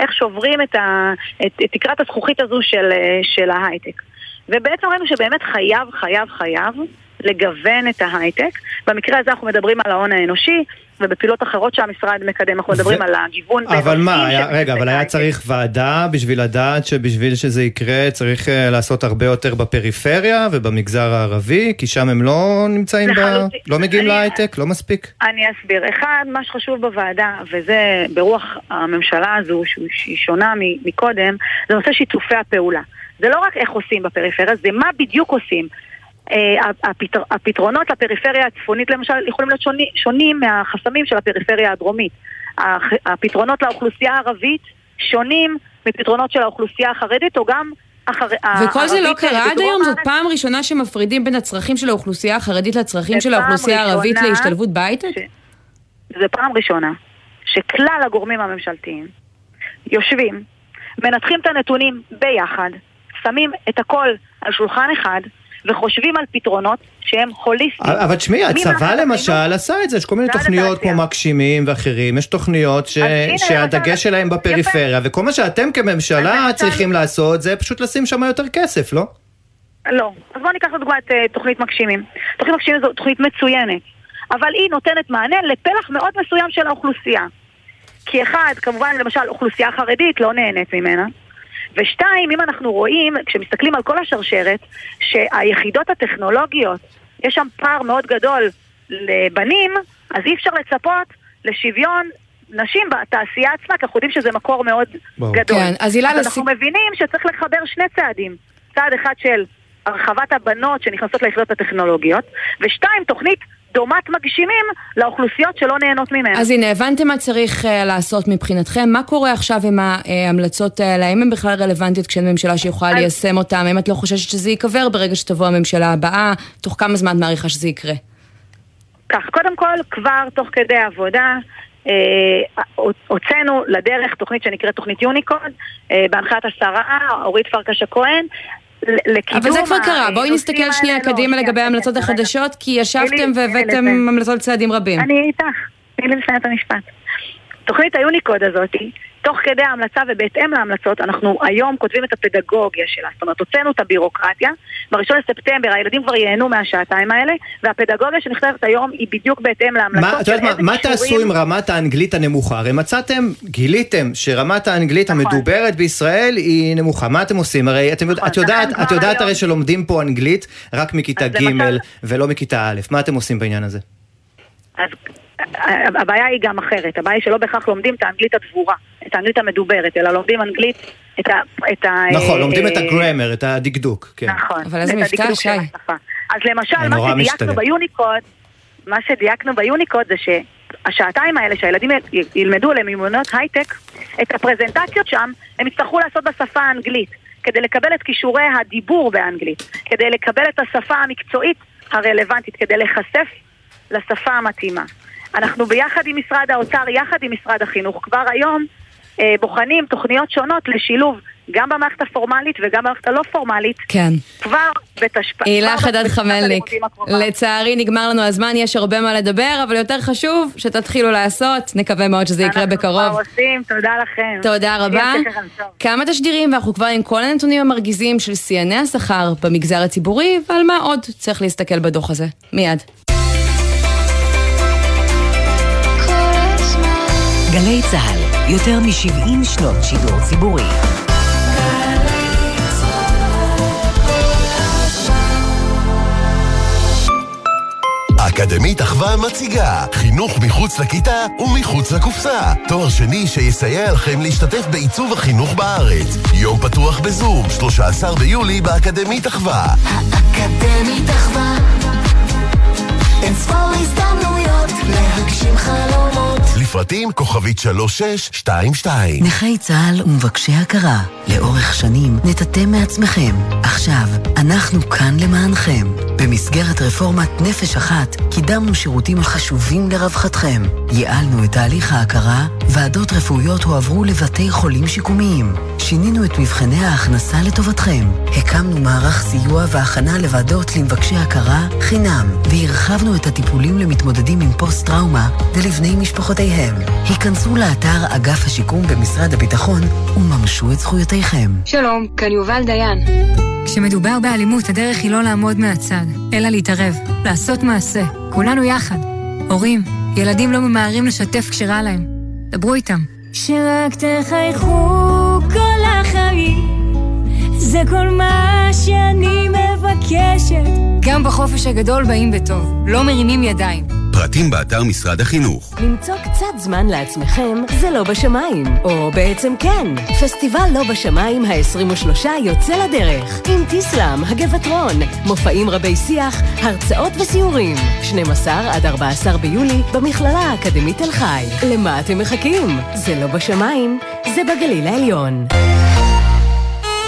איך שוברים את, ה, את, את תקרת הזכוכית הזו של, אה, של ההייטק. ובעצם ראינו שבאמת חייב, חייב, חייב לגוון את ההייטק. במקרה הזה אנחנו מדברים על ההון האנושי, ובפעילות אחרות שהמשרד מקדם, אנחנו מדברים ו... על הגיוון אבל מה, היה, רגע, אבל היה צריך ועדה בשביל לדעת שבשביל שזה יקרה צריך uh, לעשות הרבה יותר בפריפריה ובמגזר הערבי, כי שם הם לא נמצאים, ב... לא מגיעים. להייטק, לא מספיק? אני אסביר. אחד, מה שחשוב בוועדה, וזה ברוח הממשלה הזו, שהיא שונה מקודם, זה נושא שיתופי הפעולה. זה לא רק איך עושים בפריפריה, זה מה בדיוק עושים. אה, הפתר, הפתרונות לפריפריה הצפונית למשל יכולים להיות שונים, שונים מהחסמים של הפריפריה הדרומית. הפתרונות לאוכלוסייה הערבית שונים מפתרונות של האוכלוסייה החרדית או גם אחר, וכל זה לא קרה עד היום? זאת פעם ראשונה שמפרידים בין הצרכים של האוכלוסייה החרדית לצרכים של האוכלוסייה הערבית להשתלבות בהייטק? זה פעם ראשונה שכלל הגורמים הממשלתיים יושבים, מנתחים את הנתונים ביחד, שמים את הכל על שולחן אחד, וחושבים על פתרונות שהם הוליסטיים. אבל תשמעי, הצבא למשל עשה את זה, יש כל מיני תוכניות כמו מגשימים ואחרים, יש תוכניות ש... שהדגש שלהם בפריפריה, וכל מה שאתם כממשלה צריכים לעשות זה פשוט לשים שם יותר כסף, לא? לא. אז בואו ניקח לדוגמה את uh, תוכנית מגשימים. תוכנית מגשימים זו תוכנית מצוינת, אבל היא נותנת מענה לפלח מאוד מסוים של האוכלוסייה. כי אחד, כמובן, למשל, אוכלוסייה חרדית לא נהנית ממנה. ושתיים, אם אנחנו רואים, כשמסתכלים על כל השרשרת, שהיחידות הטכנולוגיות, יש שם פער מאוד גדול לבנים, אז אי אפשר לצפות לשוויון נשים בתעשייה עצמה, כי אנחנו יודעים שזה מקור מאוד בוא. גדול. כן, אז, אז אנחנו לסיק... מבינים שצריך לחבר שני צעדים. צעד אחד של הרחבת הבנות שנכנסות ליחידות הטכנולוגיות, ושתיים, תוכנית דומת מגשימים לאוכלוסיות שלא נהנות ממנה. אז הנה, הבנתם מה צריך uh, לעשות מבחינתכם. מה קורה עכשיו עם ההמלצות האלה? האם הן בכלל רלוונטיות כשאין ממשלה שיכולה אז... ליישם אותן? האם את לא חוששת שזה ייקבר ברגע שתבוא הממשלה הבאה? תוך כמה זמן את מעריכה שזה יקרה? כך, קודם כל, כבר תוך כדי עבודה, אה, הוצאנו לדרך תוכנית שנקראת תוכנית יוניקוד, אה, בהנחיית השרה אורית פרקש הכהן, לקידום... אבל זה כבר קרה, בואי נסתכל שנייה לא, קדימה לגבי ההמלצות החדשות, כי ישבתם והבאתם המלצות לצעדים רבים. אני איתך, תני לי לסיים את המשפט. תוכנית היוניקוד הזאת, תוך כדי ההמלצה ובהתאם להמלצות, אנחנו היום כותבים את הפדגוגיה שלה. זאת אומרת, הוצאנו את הבירוקרטיה, ב-1 לספטמבר הילדים כבר ייהנו מהשעתיים האלה, והפדגוגיה שנכתבת היום היא בדיוק בהתאם להמלצות מה, של איזה מה, מה תעשו עם רמת האנגלית הנמוכה? הרי מצאתם, גיליתם שרמת האנגלית נכון. המדוברת בישראל היא נמוכה. מה אתם עושים? הרי אתם, נכון, את יודעת, את יודעת הרי שלומדים פה אנגלית רק מכיתה ג' למשל... ולא מכיתה א'. מה אתם עושים בעניין הזה? אז הבעיה היא גם אחרת, הבעיה היא שלא בהכרח לומדים את האנגלית הדבורה, את האנגלית המדוברת, אלא לומדים אנגלית, את ה... את ה נכון, לומדים את הגרמר, את הדקדוק, כן. נכון. אבל איזה מבטא, שי. אז למשל, מה שדייקנו ביוניקוד, מה שדייקנו ביוניקוד זה שהשעתיים האלה שהילדים ילמדו למיומנויות הייטק, את הפרזנטציות שם הם יצטרכו לעשות בשפה האנגלית, כדי לקבל את כישורי הדיבור באנגלית, כדי לקבל את השפה המקצועית הרלוונטית, כדי להיחשף לשפה המתאימה. אנחנו ביחד עם משרד האוצר, יחד עם משרד החינוך, כבר היום אה, בוחנים תוכניות שונות לשילוב גם במערכת הפורמלית וגם במערכת הלא פורמלית. כן. כבר בתשפ"א. הילה חדד חמלניק, לצערי נגמר לנו הזמן, יש הרבה מה לדבר, אבל יותר חשוב שתתחילו לעשות, נקווה מאוד שזה יקרה בקרוב. אנחנו כבר עושים, תודה לכם. תודה רבה. כמה תשדירים, ואנחנו כבר עם כל הנתונים המרגיזים של שיאני השכר במגזר הציבורי, ועל מה עוד צריך להסתכל בדוח הזה. מיד. גלי צה"ל, יותר מ-70 שנות שידור ציבורי. אקדמית אחווה מציגה חינוך מחוץ לכיתה ומחוץ לקופסה. תואר שני שיסייע לכם להשתתף בעיצוב החינוך בארץ. יום פתוח בזום, 13 ביולי באקדמית אחווה. האקדמית אחווה אין ספור הזדמנויות להגשים חלומות. לפרטים כוכבית 3622. נכי צה"ל ומבקשי הכרה, לאורך שנים נתתם מעצמכם. עכשיו, אנחנו כאן למענכם. במסגרת רפורמת נפש אחת, קידמנו שירותים חשובים לרווחתכם. ייעלנו את תהליך ההכרה, ועדות רפואיות הועברו לבתי חולים שיקומיים. שינינו את מבחני ההכנסה לטובתכם. הקמנו מערך סיוע והכנה לוועדות למבקשי הכרה חינם, והרחבנו את הטיפולים למתמודדים עם פוסט-טראומה ולבני משפחותיהם. היכנסו לאתר אגף השיקום במשרד הביטחון וממשו את זכויותיכם. שלום, כאן יובל דיין. כשמדובר באלימות, הדרך היא לא לעמוד מהצד. אלא להתערב, לעשות מעשה, כולנו יחד. הורים, ילדים לא ממהרים לשתף כשרע להם. דברו איתם. שרק תחייכו כל החיים, זה כל מה שאני מבקשת. גם בחופש הגדול באים בטוב, לא מרימים ידיים. פרטים באתר משרד החינוך. למצוא קצת זמן לעצמכם זה לא בשמיים, או בעצם כן. פסטיבל לא בשמיים ה-23 יוצא לדרך, עם טיסלאם, הגבעטרון, מופעים רבי שיח, הרצאות וסיורים. 12 עד 14 ביולי במכללה האקדמית תל חי. למה אתם מחכים? זה לא בשמיים, זה בגליל העליון.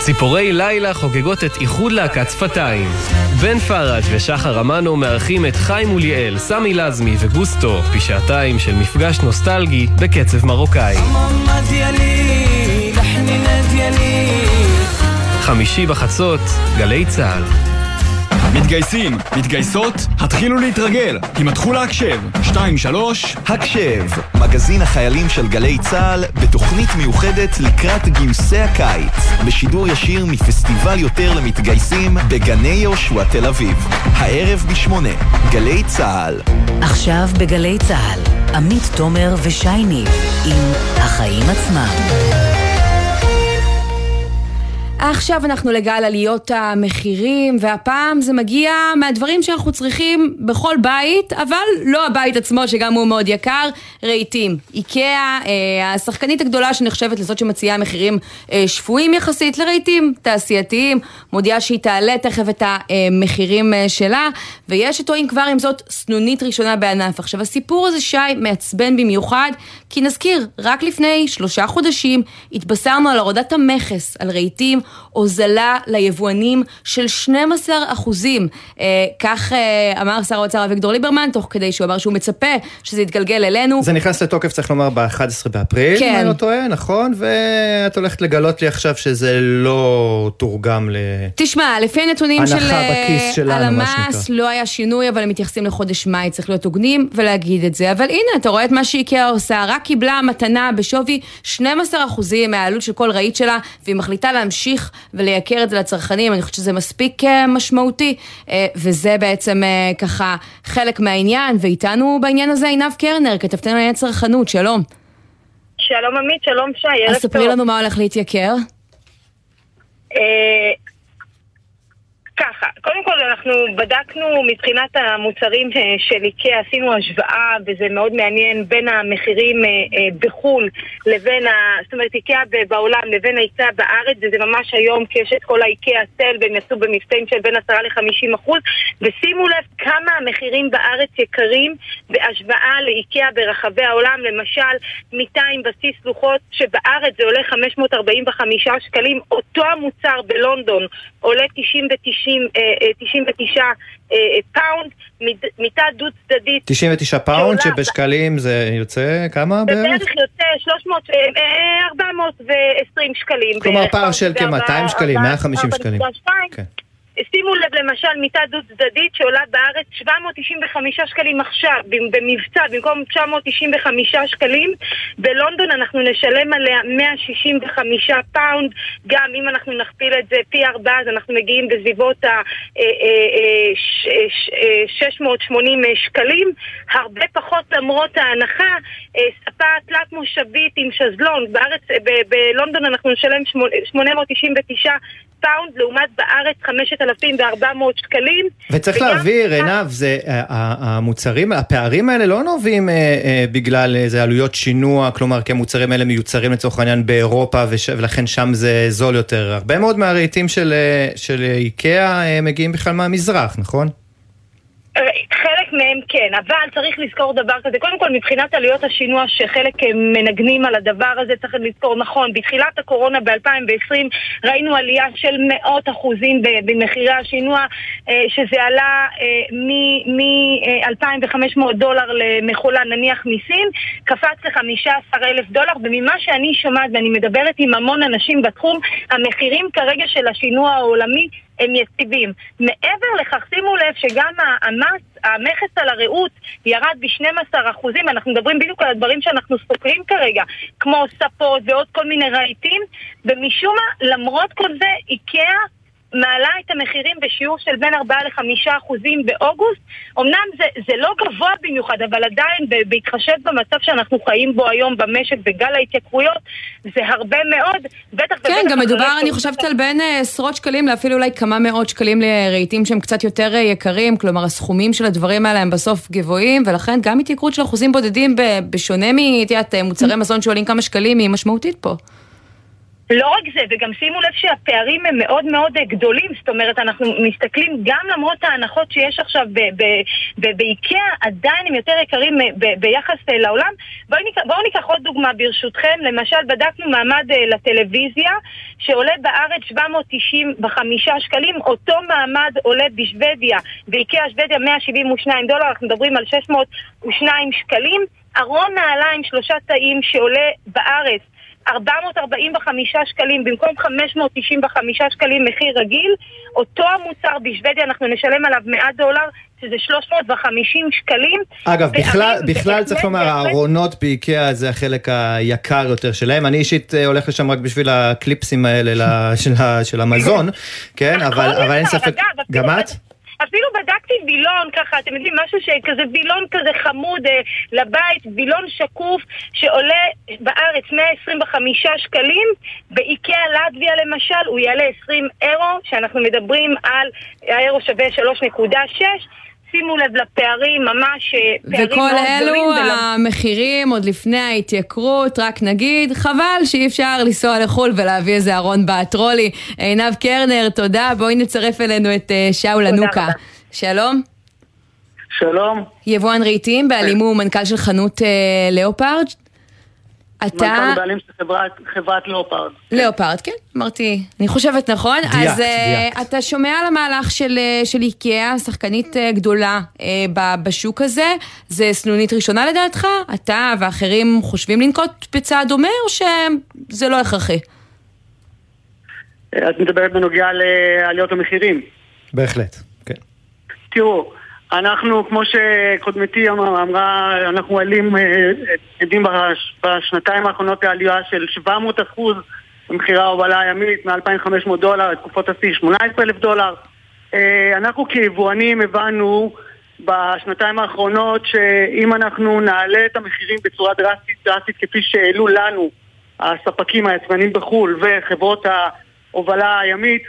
ציפורי לילה חוגגות את איחוד להקת שפתיים. בן פראג' ושחר אמנו מארחים את חיים מוליאל, סמי לזמי וגוסטו בשעתיים של מפגש נוסטלגי בקצב מרוקאי. חמישי בחצות, גלי צה"ל. מתגייסים, מתגייסות, התחילו להתרגל, הימתחו להקשב. 2-3, הקשב, מגזין החיילים של גלי צה"ל, בתוכנית מיוחדת לקראת גיוסי הקיץ, בשידור ישיר מפסטיבל יותר למתגייסים בגני יהושע תל אביב. הערב בשמונה, גלי צה"ל. עכשיו בגלי צה"ל, עמית תומר ושי ניב, עם החיים עצמם. עכשיו אנחנו לגל עליות המחירים, והפעם זה מגיע מהדברים שאנחנו צריכים בכל בית, אבל לא הבית עצמו שגם הוא מאוד יקר, רהיטים. איקאה, אה, השחקנית הגדולה שנחשבת לזאת שמציעה מחירים אה, שפויים יחסית לרהיטים תעשייתיים, מודיעה שהיא תעלה תכף את המחירים אה, שלה, ויש שטועים כבר עם זאת סנונית ראשונה בענף. עכשיו הסיפור הזה, שי, מעצבן במיוחד, כי נזכיר, רק לפני שלושה חודשים התבשרנו על הורדת המכס על רהיטים. הוזלה ליבואנים של 12 אחוזים. אה, כך אה, אמר שר האוצר אביגדור ליברמן, תוך כדי שהוא אמר שהוא מצפה שזה יתגלגל אלינו. זה נכנס לתוקף, צריך לומר, ב-11 באפריל, כן. אם אני לא טועה, נכון? ואת הולכת לגלות לי עכשיו שזה לא תורגם ל... תשמע, לפי הנתונים של בכיס שלנו, הלמ"ס, לא היה שינוי, אבל הם מתייחסים לחודש מאי, צריך להיות הוגנים ולהגיד את זה. אבל הנה, אתה רואה את מה שאיקאה עושה, רק קיבלה מתנה בשווי 12 אחוזים מהעלות של כל רהיט שלה, והיא מחליטה להמשיך ולייקר את זה לצרכנים, אני חושבת שזה מספיק אה, משמעותי, אה, וזה בעצם אה, ככה חלק מהעניין, ואיתנו בעניין הזה עינב קרנר, כתבתנו לעניין צרכנות, שלום. שלום עמית, שלום שי, ערב טוב. אז ספרי לנו מה הולך להתייקר. אנחנו בדקנו מבחינת המוצרים אה, של איקאה, עשינו השוואה, וזה מאוד מעניין, בין המחירים אה, אה, בחו"ל לבין, ה... זאת אומרת איקאה בעולם לבין האיקאה בארץ, וזה ממש היום כי יש את כל ה-איקאה sale, והם יצאו במבצעים של בין 10 ל-50 אחוז, ושימו לב כמה המחירים בארץ יקרים בהשוואה לאיקאה ברחבי העולם, למשל מיטה עם בסיס לוחות שבארץ זה עולה 545 שקלים, אותו המוצר בלונדון עולה 99 99 אה, אה, אה, פאונד, מיטה דו צדדית. 99 פאונד, שבשקלים זה יוצא כמה בערך? בערך יוצא 300, 420 שקלים. כלומר פער של כ-200 שקלים, 150 שקלים. כן. שימו לב למשל מיטה דו צדדית שעולה בארץ 795 שקלים עכשיו במבצע במקום 995 שקלים. בלונדון אנחנו נשלם עליה 165 פאונד. גם אם אנחנו נכפיל את זה פי ארבע אז אנחנו מגיעים בסביבות ה-680 אה, אה, אה, שקלים. הרבה פחות למרות ההנחה ספה תלת מושבית עם שזלון. בארץ, בלונדון אנחנו נשלם 899 פאונד, לעומת בארץ 5,400 שקלים. וצריך להבהיר, עינב, זה, המוצרים, הפערים האלה לא נובעים אה, אה, בגלל איזה עלויות שינוע, כלומר, כי המוצרים האלה מיוצרים לצורך העניין באירופה, וש, ולכן שם זה זול יותר. הרבה מאוד מהרהיטים של, אה, של איקאה אה, מגיעים בכלל מהמזרח, נכון? חלק מהם כן, אבל צריך לזכור דבר כזה. קודם כל, מבחינת עלויות השינוע שחלק מנגנים על הדבר הזה, צריך לזכור, נכון, בתחילת הקורונה ב-2020 ראינו עלייה של מאות אחוזים במחירי השינוע, אה, שזה עלה מ-2,500 דולר למכולה, נניח מסין, קפץ ל-15,000 דולר, וממה שאני שומעת, ואני מדברת עם המון אנשים בתחום, המחירים כרגע של השינוע העולמי הם יציבים. מעבר לכך, שימו לב שגם המס, המכס על הרעות ירד ב-12%, אנחנו מדברים בדיוק על הדברים שאנחנו סוקרים כרגע, כמו ספות ועוד כל מיני רהיטים, ומשום מה, למרות כל זה, איקאה מעלה את המחירים בשיעור של בין 4 ל-5 אחוזים באוגוסט. אמנם זה, זה לא גבוה במיוחד, אבל עדיין בהתחשב במצב שאנחנו חיים בו היום במשק, בגל ההתייקרויות, זה הרבה מאוד, בטח כן, גם מדובר, אני חושבת, על בין אה, עשרות שקלים לאפילו אולי כמה מאות שקלים לרהיטים שהם קצת יותר אה, יקרים, כלומר הסכומים של הדברים האלה הם בסוף גבוהים, ולכן גם התייקרות של אחוזים בודדים, בשונה ממוצרי מזון שעולים כמה שקלים, היא משמעותית פה. לא רק זה, וגם שימו לב שהפערים הם מאוד מאוד גדולים, זאת אומרת, אנחנו מסתכלים גם למרות ההנחות שיש עכשיו באיקאה, עדיין הם יותר יקרים ביחס אה, לעולם. בואו ניקח, בוא ניקח עוד דוגמה ברשותכם, למשל בדקנו מעמד אה, לטלוויזיה, שעולה בארץ 795 שקלים, אותו מעמד עולה בשוודיה, באיקאה שוודיה 172 דולר, אנחנו מדברים על 602 שקלים. ארון נעליים שלושה תאים שעולה בארץ 445 שקלים במקום 595 שקלים מחיר רגיל, אותו המוצר בשוודיה אנחנו נשלם עליו 100 דולר, שזה 350 שקלים. אגב, בכלל, בכלל צריך לומר, הארונות באיקאה זה החלק היקר יותר שלהם. אני אישית אה, הולך לשם רק בשביל הקליפסים האלה של, של המזון, [LAUGHS] כן? אבל, אבל אין ספק... גם את? אפילו בדקתי וילון ככה, אתם יודעים, משהו שכזה וילון כזה חמוד אה, לבית, וילון שקוף, שעולה בארץ 125 שקלים, באיקאה לטביה למשל, הוא יעלה 20 אירו, שאנחנו מדברים על, האירו שווה 3.6. שימו לב לפערים, ממש אה, פערים מאוד גדולים. וכל אלו המחירים עוד לפני ההתייקרות, רק נגיד, חבל שאי אפשר לנסוע לחו"ל ולהביא איזה ארון באטרולי. עינב קרנר, תודה, בואי נצרף אלינו את אה, שאול ענוקה. שלום. שלום. יבואן רהיטים, בעלים הוא מנכ"ל של חנות אה, לאופרד. אתה... מנכ"ל בעלים של חברת, חברת לאופרד. לאופרד, כן, אמרתי, אני חושבת נכון. דייקת, אז דייקת. אתה שומע על המהלך של, של איקאה, שחקנית גדולה בשוק הזה, זה סנונית ראשונה לדעתך? אתה ואחרים חושבים לנקוט בצעד דומה, או שזה לא הכרחי? את מדברת בנוגע לעליות המחירים. בהחלט, כן. תראו, אנחנו, כמו שקודמתי אמרה, אנחנו עלים, אה, עדים בשנתיים האחרונות לעלייה של 700 אחוז במחירי ההובלה הימית, מ-2,500 דולר לתקופות השיא 18,000 דולר. אה, אנחנו כיבואנים הבנו בשנתיים האחרונות שאם אנחנו נעלה את המחירים בצורה דרסטית, דרסטית כפי שהעלו לנו הספקים היצרנים בחו"ל וחברות ההובלה הימית,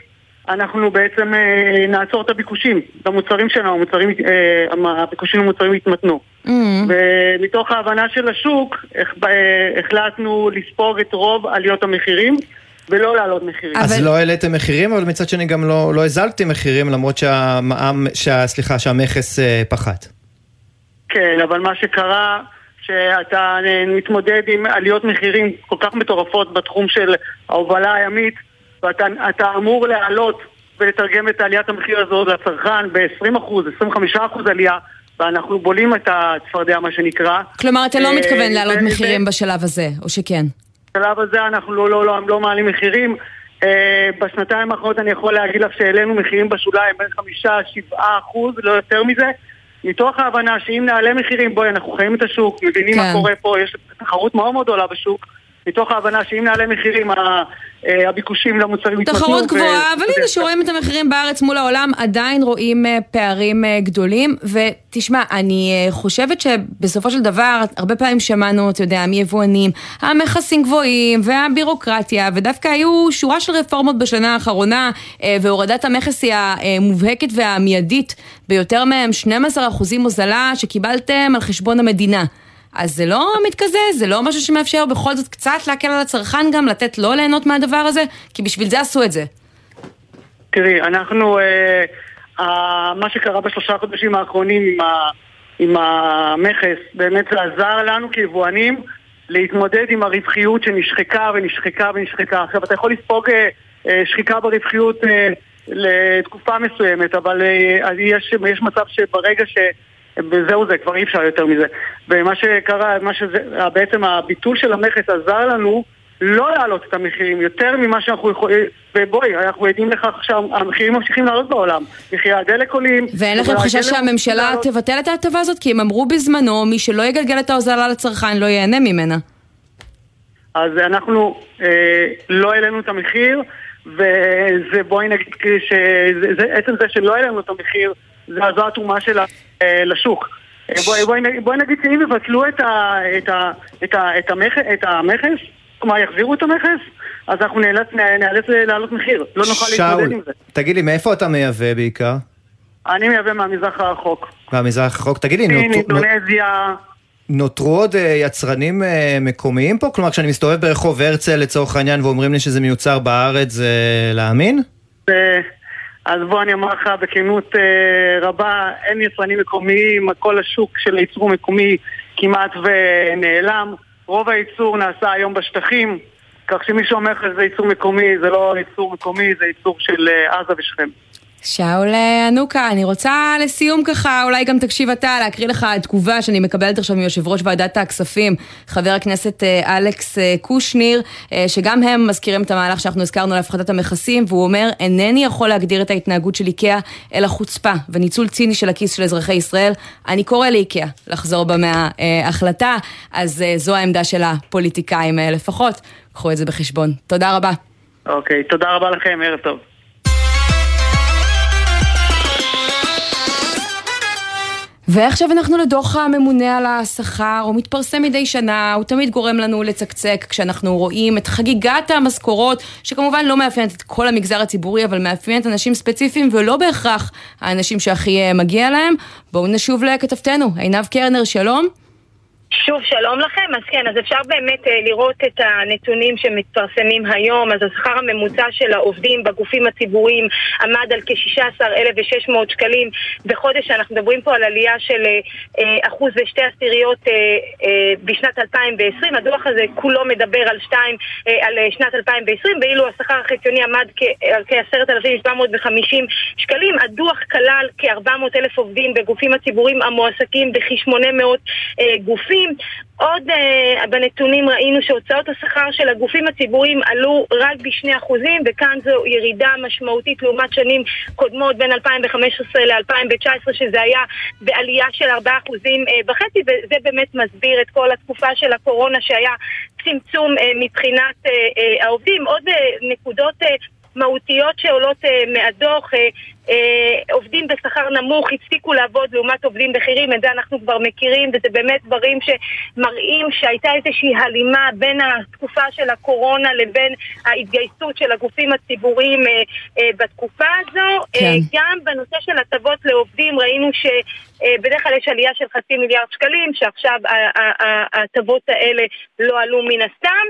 אנחנו בעצם אה, נעצור את הביקושים למוצרים שלנו, המוצרים, אה, הביקושים למוצרים יתמתנו. Mm-hmm. ומתוך ההבנה של השוק, אה, החלטנו לספוג את רוב עליות המחירים. ולא להעלות מחירים. אז אבל... לא העליתם מחירים, אבל מצד שני גם לא, לא הזלתם מחירים, למרות שהמע"מ, שה, סליחה, שהמכס אה, פחת. כן, אבל מה שקרה, שאתה מתמודד עם עליות מחירים כל כך מטורפות בתחום של ההובלה הימית, ואתה אמור להעלות ולתרגם את עליית המחיר הזאת לצרכן ב-20%, 25% עלייה, ואנחנו בולים את הצפרדע, מה שנקרא. כלומר, אתה לא אה, מתכוון להעלות מחירים בשלב הזה, או שכן? בשלב הזה אנחנו לא, לא, לא, לא מעלים מחירים. Uh, בשנתיים האחרונות אני יכול להגיד לך שהעלינו מחירים בשוליים בין חמישה, שבעה אחוז, לא יותר מזה. מתוך ההבנה שאם נעלה מחירים, בואי, אנחנו חיים את השוק, מבינים כן. מה קורה פה, יש תחרות מאוד מאוד גדולה בשוק. מתוך ההבנה שאם נעלה מחירים, אה, הביקושים למוצרים יתמתנו. תחרות גבוהה, אבל הנה, שרואים את המחירים בארץ מול העולם, עדיין רואים אה, פערים אה, גדולים. ותשמע, אני חושבת שבסופו של דבר, הרבה פעמים שמענו, אתה יודע, מיבואנים, המכסים גבוהים והבירוקרטיה, ודווקא היו שורה של רפורמות בשנה האחרונה, והורדת המכס היא המובהקת והמיידית ביותר מהם 12% הוזלה שקיבלתם על חשבון המדינה. אז זה לא מתקזז, זה לא משהו שמאפשר בכל זאת קצת להקל על הצרכן גם, לתת לו ליהנות מהדבר הזה? כי בשביל זה עשו את זה. תראי, אנחנו, אה, אה, מה שקרה בשלושה חודשים האחרונים עם, ה, עם המכס, באמת זה עזר לנו כיבואנים להתמודד עם הרווחיות שנשחקה ונשחקה ונשחקה. עכשיו, אתה יכול לספוג אה, אה, שחיקה ברווחיות אה, לתקופה מסוימת, אבל אה, יש, יש מצב שברגע ש... וזהו זה, כבר אי אפשר יותר מזה. ומה שקרה, מה שזה, בעצם הביטול של המכס עזר לנו לא להעלות את המחירים יותר ממה שאנחנו יכולים, ובואי, אנחנו עדים לכך שהמחירים ממשיכים לעלות בעולם. מחירי הדלק עולים. ואין לכם חשש שהממשלה לעלות... תבטל את ההטבה הזאת? כי הם אמרו בזמנו, מי שלא יגלגל את ההוזלה לצרכן לא ייהנה ממנה. אז אנחנו אה, לא העלינו את המחיר, וזה בואי נגיד שעצם זה שלא היה לנו את המחיר, זו התרומה שלה אה, לשוק. אה, בואי בוא, בוא נגיד שאם יבטלו את, ה, את, ה, את, ה, את, המכ, את המכס, כלומר יחזירו את המכס, אז אנחנו נאלץ, נאלץ להעלות מחיר, לא נוכל להתמודד עם זה. תגיד לי, מאיפה אתה מייבא בעיקר? אני מייבא מהמזרח הרחוק. מהמזרח הרחוק. תגיד לי, סין, אינדונזיה... נותרו עוד אה, יצרנים אה, מקומיים פה? כלומר, כשאני מסתובב ברחוב הרצל לצורך העניין ואומרים לי שזה מיוצר בארץ, זה להאמין? אז בוא אני אומר לך בכנות אה, רבה, אין יצרנים מקומיים, כל השוק של הייצור מקומי כמעט ונעלם. רוב הייצור נעשה היום בשטחים, כך שמי שאומר לך שזה ייצור מקומי, זה לא ייצור מקומי, זה ייצור של עזה ושכם. שאול ענוקה, אני רוצה לסיום ככה, אולי גם תקשיב אתה, להקריא לך תגובה שאני מקבלת עכשיו מיושב ראש ועדת הכספים, חבר הכנסת אה, אלכס אה, קושניר, אה, שגם הם מזכירים את המהלך שאנחנו הזכרנו להפחתת המכסים, והוא אומר, אינני יכול להגדיר את ההתנהגות של איקאה, אלא חוצפה וניצול ציני של הכיס של אזרחי ישראל. אני קורא לאיקאה לחזור בה מההחלטה, אז זו העמדה של הפוליטיקאים לפחות, קחו את זה בחשבון. תודה רבה. אוקיי, תודה רבה לכם, ערב טוב. ועכשיו אנחנו לדוח הממונה על השכר, הוא מתפרסם מדי שנה, הוא תמיד גורם לנו לצקצק כשאנחנו רואים את חגיגת המשכורות, שכמובן לא מאפיינת את כל המגזר הציבורי, אבל מאפיינת אנשים ספציפיים ולא בהכרח האנשים שהכי מגיע להם. בואו נשוב לכתבתנו, עינב קרנר, שלום. שוב, שלום לכם. אז כן, אז אפשר באמת אה, לראות את הנתונים שמתפרסמים היום. אז השכר הממוצע של העובדים בגופים הציבוריים עמד על כ-16,600 שקלים בחודש. אנחנו מדברים פה על עלייה של אה, אחוז ושתי עשיריות אה, בשנת 2020. הדוח הזה כולו מדבר על, שתיים, על שנת 2020, ואילו השכר החציוני עמד על כ-10,750 שקלים. הדוח כלל כ-400,000 עובדים בגופים הציבוריים המועסקים בכ-800 גופים. הגופים. עוד uh, בנתונים ראינו שהוצאות השכר של הגופים הציבוריים עלו רק בשני אחוזים, וכאן זו ירידה משמעותית לעומת שנים קודמות בין 2015 ל-2019, שזה היה בעלייה של ארבעה אחוזים uh, וחצי, וזה באמת מסביר את כל התקופה של הקורונה שהיה צמצום uh, מבחינת uh, uh, העובדים. עוד uh, נקודות uh, מהותיות שעולות uh, מהדוח, uh, uh, עובדים בשכר נמוך הפסיקו לעבוד לעומת עובדים בכירים, את זה אנחנו כבר מכירים, וזה באמת דברים שמראים שהייתה איזושהי הלימה בין התקופה של הקורונה לבין ההתגייסות של הגופים הציבוריים uh, uh, בתקופה הזו. כן. Uh, גם בנושא של הטבות לעובדים ראינו ש... בדרך כלל יש עלייה של חצי מיליארד שקלים, שעכשיו ההטבות האלה לא עלו מן הסתם.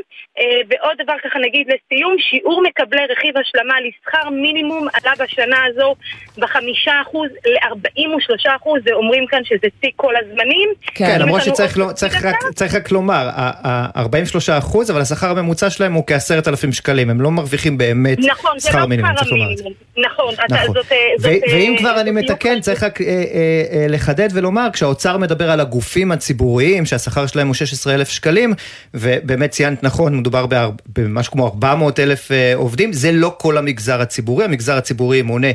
ועוד דבר ככה נגיד לסיום, שיעור מקבלי רכיב השלמה לשכר מינימום עלה בשנה הזו בחמישה אחוז לארבעים ושלושה אחוז, ואומרים כאן שזה שיא כל הזמנים. כן, למרות שצריך לא, צריך רק, צריך רק לומר, ה-43 אחוז, אבל השכר הממוצע שלהם הוא כעשרת אלפים שקלים, הם לא מרוויחים באמת נכון, שכר מינימום, צריך לומר את זה. נכון, נכון. זאת, זאת, ואם כבר אני מתקן, צריך רק אה, אה, לחדד ולומר, כשהאוצר מדבר על הגופים הציבוריים, שהשכר שלהם הוא 16 אלף שקלים, ובאמת ציינת נכון, מדובר במשהו כמו 400 אלף אה, עובדים, זה לא כל המגזר הציבורי, המגזר הציבורי מונה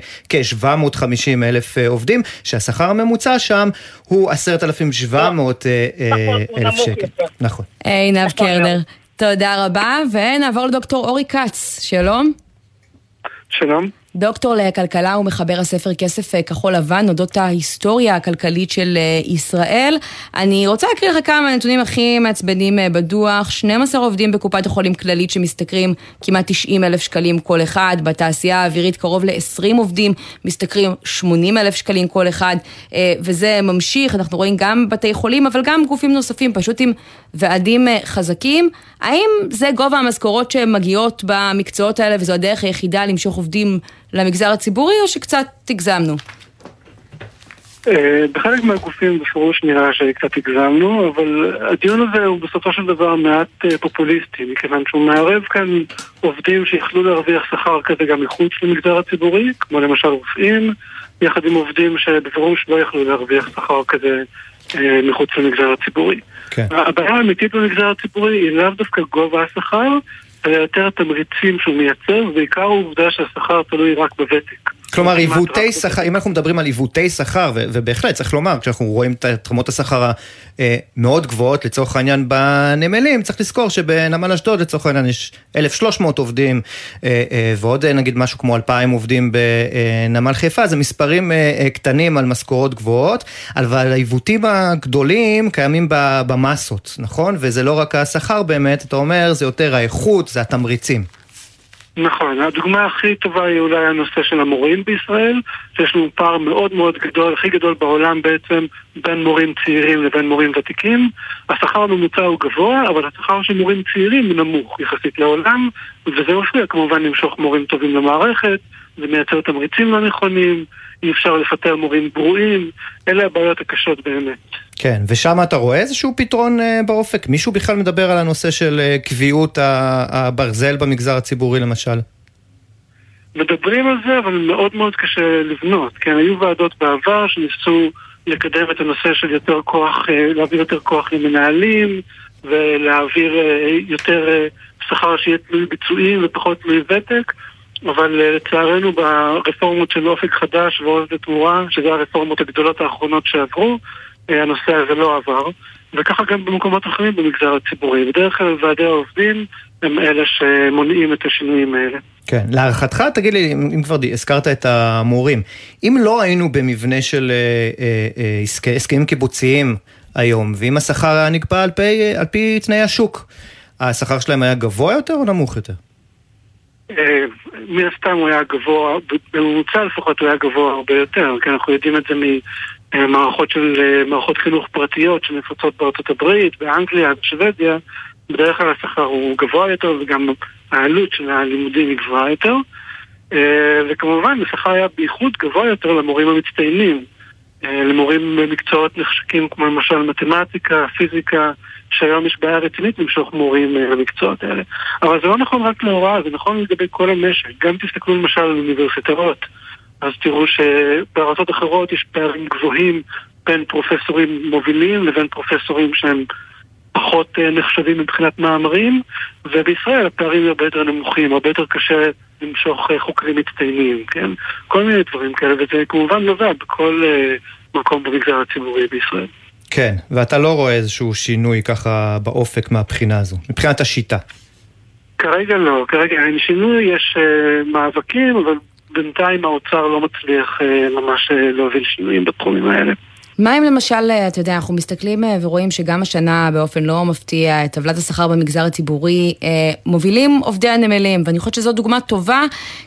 כ-750 אלף אה, עובדים, שהשכר הממוצע שם הוא 10,700 אה, אה, אלף שקל. נכון. עינב קרנר, תודה רבה, ונעבור לדוקטור אורי כץ, שלום. שלום. דוקטור לכלכלה ומחבר הספר כסף אה, כחול לבן, אודות ההיסטוריה הכלכלית של אה, ישראל. אני רוצה להקריא לך כמה נתונים הכי מעצבנים אה, בדוח. 12 עובדים בקופת החולים כללית שמשתכרים כמעט 90 אלף שקלים כל אחד. בתעשייה האווירית קרוב ל-20 עובדים משתכרים 80 אלף שקלים כל אחד. וזה ממשיך, אנחנו רואים גם בתי חולים, אבל גם גופים נוספים, פשוט עם ועדים חזקים. האם זה גובה המשכורות שמגיעות במקצועות האלה וזו הדרך היחידה למשוך עובדים למגזר הציבורי, או שקצת הגזמנו? אה, בחלק מהגופים בפירוש נראה שקצת הגזמנו, אבל הדיון הזה הוא בסופו של דבר מעט אה, פופוליסטי, מכיוון שהוא מערב כאן עובדים שיכלו להרוויח שכר כזה גם מחוץ למגזר הציבורי, כמו למשל רופאים, יחד עם עובדים שבפירוש לא יכלו להרוויח שכר כזה אה, מחוץ למגזר הציבורי. כן. הבעיה האמיתית במגזר הציבורי היא לאו דווקא גובה השכר, אלא יותר התמריצים שהוא מייצר, ובעיקר העובדה שהשכר תלוי רק בוותק. כלומר, עיוותי שכר, אם אנחנו מדברים על עיוותי שכר, ובהחלט צריך לומר, כשאנחנו רואים את רמות השכר המאוד גבוהות, לצורך העניין בנמלים, צריך לזכור שבנמל אשדוד, לצורך העניין, יש 1,300 עובדים, ועוד נגיד משהו כמו 2,000 עובדים בנמל חיפה, זה מספרים קטנים על משכורות גבוהות, אבל העיוותים הגדולים קיימים במסות, נכון? וזה לא רק השכר באמת, אתה אומר, זה יותר האיכות, זה התמריצים. נכון, הדוגמה הכי טובה היא אולי הנושא של המורים בישראל, שיש לנו פער מאוד מאוד גדול, הכי גדול בעולם בעצם, בין מורים צעירים לבין מורים ותיקים. השכר הממוצע הוא גבוה, אבל השכר של מורים צעירים הוא נמוך יחסית לעולם, וזה מפריע כמובן למשוך מורים טובים למערכת, זה מייצר תמריצים לא נכונים, אי אפשר לפטר מורים גרועים, אלה הבעיות הקשות באמת. כן, ושם אתה רואה איזשהו פתרון uh, באופק? מישהו בכלל מדבר על הנושא של uh, קביעות הברזל במגזר הציבורי למשל? מדברים על זה, אבל מאוד מאוד קשה לבנות. כן, היו ועדות בעבר שניסו לקדם את הנושא של יותר כוח, uh, להעביר יותר כוח למנהלים, ולהעביר uh, יותר uh, שכר שיהיה תלוי ביצועים ופחות תלוי ותק. אבל לצערנו ברפורמות של אופק חדש ועוז לתמורה, שזה הרפורמות הגדולות האחרונות שעברו, הנושא הזה לא עבר, וככה גם במקומות אחרים במגזר הציבורי. בדרך כלל ועדי העובדים הם אלה שמונעים את השינויים האלה. כן, להערכתך, תגיד לי, אם כבר הזכרת את המורים, אם לא היינו במבנה של אה, אה, אה, הסכמים קיבוציים היום, ואם השכר היה נקבע על פי, על פי תנאי השוק, השכר שלהם היה גבוה יותר או נמוך יותר? מן הסתם הוא היה גבוה, בממוצע לפחות הוא היה גבוה הרבה יותר, כי אנחנו יודעים את זה מערכות של מערכות חינוך פרטיות שנפוצות בארצות הברית, באנגליה, בשוודיה, בדרך כלל השכר הוא גבוה יותר וגם העלות של הלימודים היא גבוהה יותר. וכמובן השכר היה בייחוד גבוה יותר למורים המצטיינים, למורים במקצועות נחשקים כמו למשל מתמטיקה, פיזיקה, שהיום יש בעיה רצינית למשוך מורים למקצועות האלה. אבל זה לא נכון רק להוראה, זה נכון לגבי כל המשק. גם תסתכלו למשל על אוניברסיטאות. אז תראו שבארצות אחרות יש פערים גבוהים בין פרופסורים מובילים לבין פרופסורים שהם פחות נחשבים מבחינת מאמרים, ובישראל הפערים הרבה יותר נמוכים, הרבה יותר קשה למשוך חוקרים מצטיינים, כן? כל מיני דברים כאלה, וזה כמובן נובע בכל מקום במגזר הציבורי בישראל. כן, ואתה לא רואה איזשהו שינוי ככה באופק מהבחינה הזו, מבחינת השיטה. כרגע לא, כרגע אין שינוי, יש uh, מאבקים, אבל בינתיים האוצר לא מצליח uh, ממש uh, להוביל שינויים בתחומים האלה. מה אם למשל, אתה יודע, אנחנו מסתכלים ורואים שגם השנה באופן לא מפתיע, את טבלת השכר במגזר הציבורי מובילים עובדי הנמלים, ואני חושבת שזו דוגמה טובה,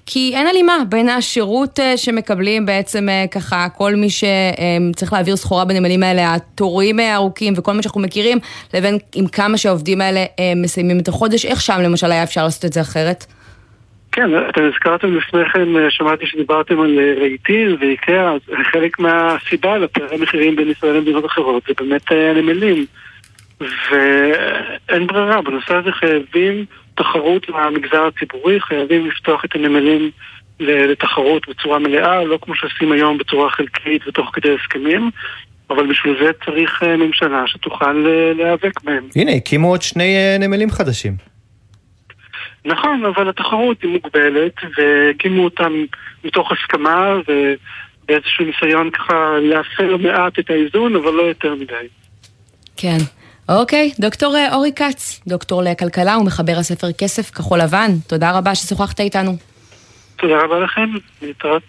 כי אין הלימה בין השירות שמקבלים בעצם ככה כל מי שצריך להעביר סחורה בנמלים האלה, התורים הארוכים וכל מה שאנחנו מכירים, לבין עם כמה שהעובדים האלה מסיימים את החודש, איך שם למשל היה אפשר לעשות את זה אחרת? כן, אתם הזכרתם לפני כן, שמעתי שדיברתם על רהיטים ואיקאה, אז חלק מהסיבה לפערי מחירים בין ישראל למדינות אחרות זה באמת הנמלים. ואין ברירה, בנושא הזה חייבים תחרות למגזר הציבורי, חייבים לפתוח את הנמלים לתחרות בצורה מלאה, לא כמו שעושים היום בצורה חלקית ותוך כדי הסכמים. אבל בשביל זה צריך ממשלה שתוכל להיאבק בהם. הנה, הקימו עוד שני נמלים חדשים. נכון, אבל התחרות היא מוגבלת, והקימו אותם מתוך הסכמה ובאיזשהו ניסיון ככה להפר מעט את האיזון, אבל לא יותר מדי. כן. אוקיי, דוקטור אורי כץ, דוקטור לכלכלה ומחבר הספר כסף כחול לבן, תודה רבה ששוחחת איתנו. תודה רבה לכם, להתראות.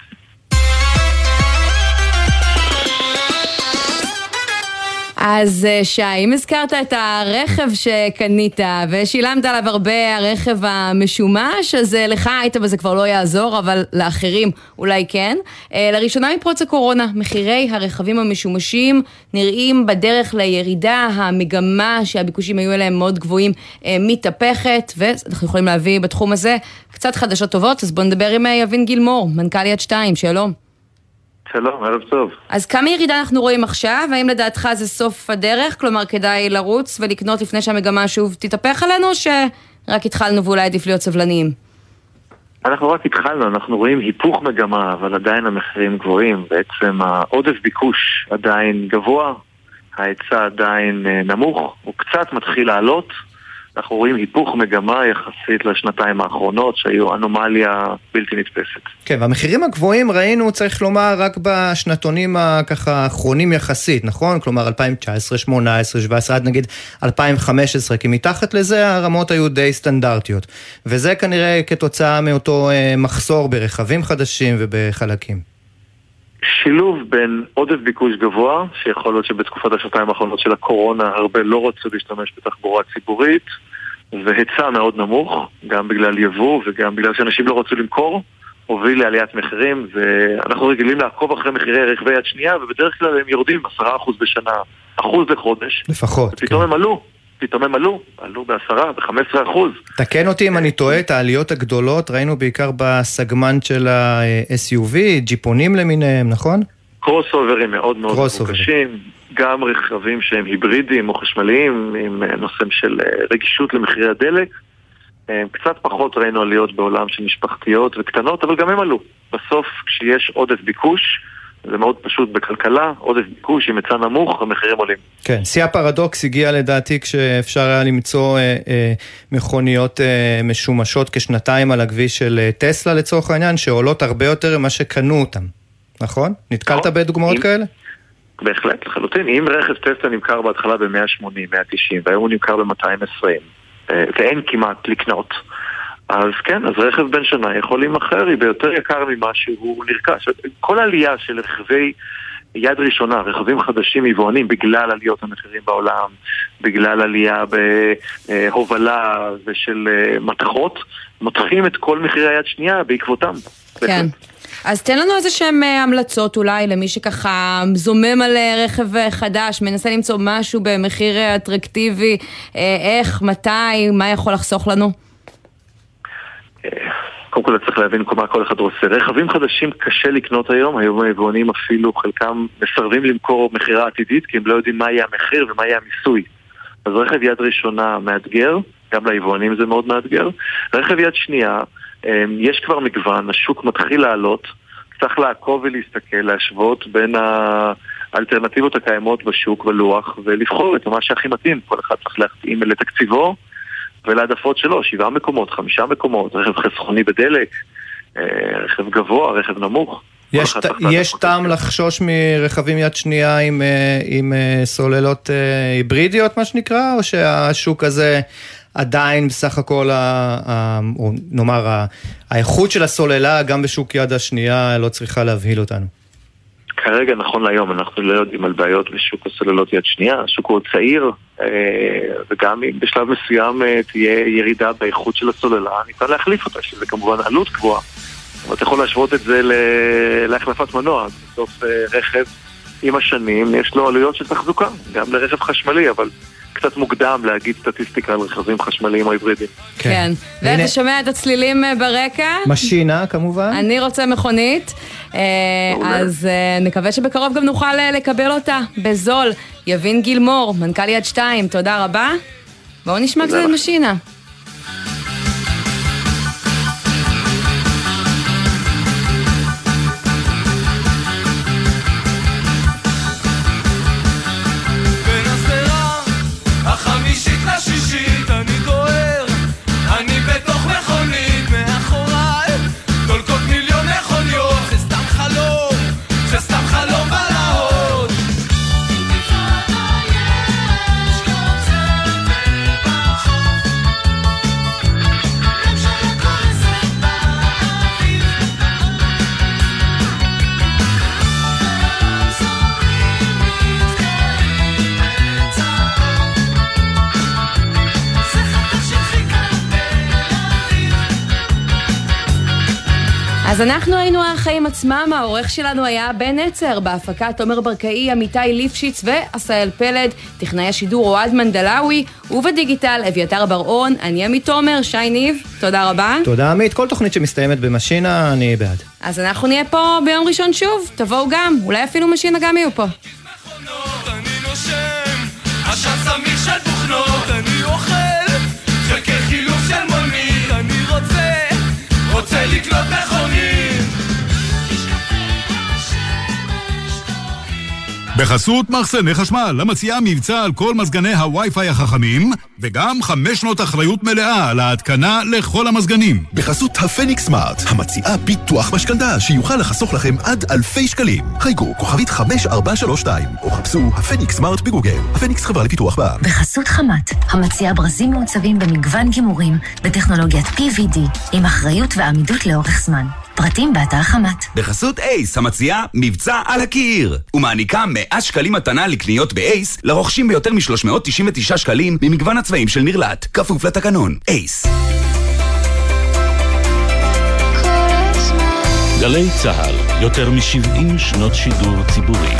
אז שי, אם הזכרת את הרכב שקנית ושילמת עליו הרבה, הרכב המשומש, אז לך היית בזה כבר לא יעזור, אבל לאחרים אולי כן. לראשונה מפרוץ הקורונה, מחירי הרכבים המשומשים נראים בדרך לירידה, המגמה שהביקושים היו אליהם מאוד גבוהים מתהפכת, ואנחנו יכולים להביא בתחום הזה קצת חדשות טובות, אז בואו נדבר עם יבין גילמור, מנכ"ל יד 2, שלום. שלום, ערב טוב. אז כמה ירידה אנחנו רואים עכשיו? האם לדעתך זה סוף הדרך? כלומר, כדאי לרוץ ולקנות לפני שהמגמה שוב תתהפך עלינו, או שרק התחלנו ואולי עדיף להיות סבלניים? אנחנו רק התחלנו, אנחנו רואים היפוך מגמה, אבל עדיין המחירים גבוהים. בעצם העודף ביקוש עדיין גבוה, ההיצע עדיין נמוך, הוא קצת מתחיל לעלות, אנחנו רואים היפוך מגמה יחסית לשנתיים האחרונות, שהיו אנומליה בלתי נתפסת. כן, והמחירים הגבוהים ראינו, צריך לומר, רק בשנתונים הככה האחרונים יחסית, נכון? כלומר 2019, 2018, 2017, עד נגיד 2015, כי מתחת לזה הרמות היו די סטנדרטיות. וזה כנראה כתוצאה מאותו אה, מחסור ברכבים חדשים ובחלקים. שילוב בין עודף ביקוש גבוה, שיכול להיות שבתקופת השנתיים האחרונות של הקורונה הרבה לא רצו להשתמש בתחבורה ציבורית, והיצע מאוד נמוך, גם בגלל יבוא וגם בגלל שאנשים לא רצו למכור, הוביל לעליית מחירים, ואנחנו רגילים לעקוב אחרי מחירי רכבי יד שנייה, ובדרך כלל הם יורדים 10% בשנה, אחוז לחודש. לפחות. ופתאום כן. הם עלו. פתאום הם עלו, עלו בעשרה, ב-15 אחוז. תקן אותי אם אני טועה, את העליות הגדולות ראינו בעיקר בסגמנט של ה-SUV, ג'יפונים למיניהם, נכון? קרוס אוברים מאוד מאוד מבוקשים, גם רכבים שהם היברידיים או חשמליים, עם אה, נושא של אה, רגישות למחירי הדלק. אה, קצת פחות ראינו עליות בעולם של משפחתיות וקטנות, אבל גם הם עלו. בסוף, כשיש עודף ביקוש, זה מאוד פשוט בכלכלה, עודף ביקוש עם היצע נמוך, המחירים עולים. כן, שיא הפרדוקס הגיע לדעתי כשאפשר היה למצוא אה, אה, מכוניות אה, משומשות כשנתיים על הכביש של אה, טסלה לצורך העניין, שעולות הרבה יותר ממה שקנו אותן, נכון? נתקלת נכון. בדוגמאות אם... כאלה? בהחלט, לחלוטין. אם רכב טסלה נמכר בהתחלה ב-180, 190, והיום הוא נמכר ב-220, אה, ואין כמעט לקנות. אז כן, אז רכב בן שנה יכול להימכר היא ביותר יקר ממה שהוא נרכש. כל עלייה של רכבי יד ראשונה, רכבים חדשים יבואנים בגלל עליות המחירים בעולם, בגלל עלייה בהובלה ושל אה, מתכות, מותחים את כל מחירי היד שנייה בעקבותם. כן. אז תן לנו איזה שהן אה, המלצות אולי למי שככה זומם על אה, רכב חדש, מנסה למצוא משהו במחיר אטרקטיבי, איך, מתי, מה יכול לחסוך לנו? קודם כל צריך להבין מה כל אחד רוצה. רכבים חדשים קשה לקנות היום, היום היבואנים אפילו חלקם מסרבים למכור מכירה עתידית כי הם לא יודעים מה יהיה המחיר ומה יהיה המיסוי. אז רכב יד ראשונה מאתגר, גם ליבואנים זה מאוד מאתגר. רכב יד שנייה, אמ, יש כבר מגוון, השוק מתחיל לעלות, צריך לעקוב ולהסתכל, להשוות בין האלטרנטיבות הקיימות בשוק בלוח ולבחור את מה שהכי מתאים, כל אחד צריך להתאים לתקציבו ולהעדפות שלו, שבעה מקומות, חמישה מקומות, רכב חסכוני בדלק, אה, רכב גבוה, רכב נמוך. יש, ת, יש טעם לחשוש מרכבים יד שנייה עם, אה, עם אה, סוללות היברידיות, מה שנקרא, או שהשוק הזה עדיין בסך הכל, ה, ה, או נאמר, האיכות של הסוללה גם בשוק יד השנייה לא צריכה להבהיל אותנו? כרגע, נכון להיום, אנחנו לא יודעים על בעיות בשוק הסוללות יד שנייה, השוק הוא צעיר, אה, וגם אם בשלב מסוים אה, תהיה ירידה באיכות של הסוללה, ניתן להחליף אותה, שזה כמובן עלות גבוהה. אבל אתה יכול להשוות את זה להחלפת מנוע, בסוף אה, רכב עם השנים יש לו עלויות של תחזוקה, גם לרכב חשמלי, אבל קצת מוקדם להגיד סטטיסטיקה על רכבים חשמליים או היברידיים. כן. כן. ואתה שומע את הצלילים אה, ברקע? משינה כמובן. אני רוצה מכונית. אה, אז אה, נקווה שבקרוב גם נוכל לקבל אותה בזול. יבין גילמור, מנכ"ל יד שתיים, תודה רבה. בואו נשמע קצת משינה. אז אנחנו היינו החיים עצמם, העורך שלנו היה בן נצר, בהפקה תומר ברקאי, עמיתי ליפשיץ ועשהאל פלד, טכנאי השידור אוהד מנדלאווי, ובדיגיטל אביתר בר-און, אני עמית תומר, שי ניב, תודה רבה. תודה עמית, כל תוכנית שמסתיימת במשינה, אני בעד. אז אנחנו נהיה פה ביום ראשון שוב, תבואו גם, אולי אפילו משינה גם יהיו פה. רוצה לקנות מכונית בחסות מחסני חשמל, המציעה מבצע על כל מזגני הווי-פיי החכמים, וגם חמש שנות אחריות מלאה על ההתקנה לכל המזגנים. בחסות הפניקס סמארט, המציעה ביטוח משכנתה שיוכל לחסוך לכם עד אלפי שקלים. חייגו כוכבית 5432, או חפשו הפניקס סמארט בגוגל. הפניקס חברה לפיתוח בע"מ. בחסות חמת, המציעה ברזים מעוצבים במגוון גימורים, בטכנולוגיית PVD, עם אחריות ועמידות לאורך זמן. פרטים באתר חמת. בחסות אייס, המציעה מבצע על הקיר, ומעניקה 100 שקלים מתנה לקניות באייס, לרוכשים ביותר מ-399 שקלים ממגוון הצבעים של נרלט, כפוף לתקנון. אייס. גלי צה"ל, יותר מ-70 שנות שידור ציבורי.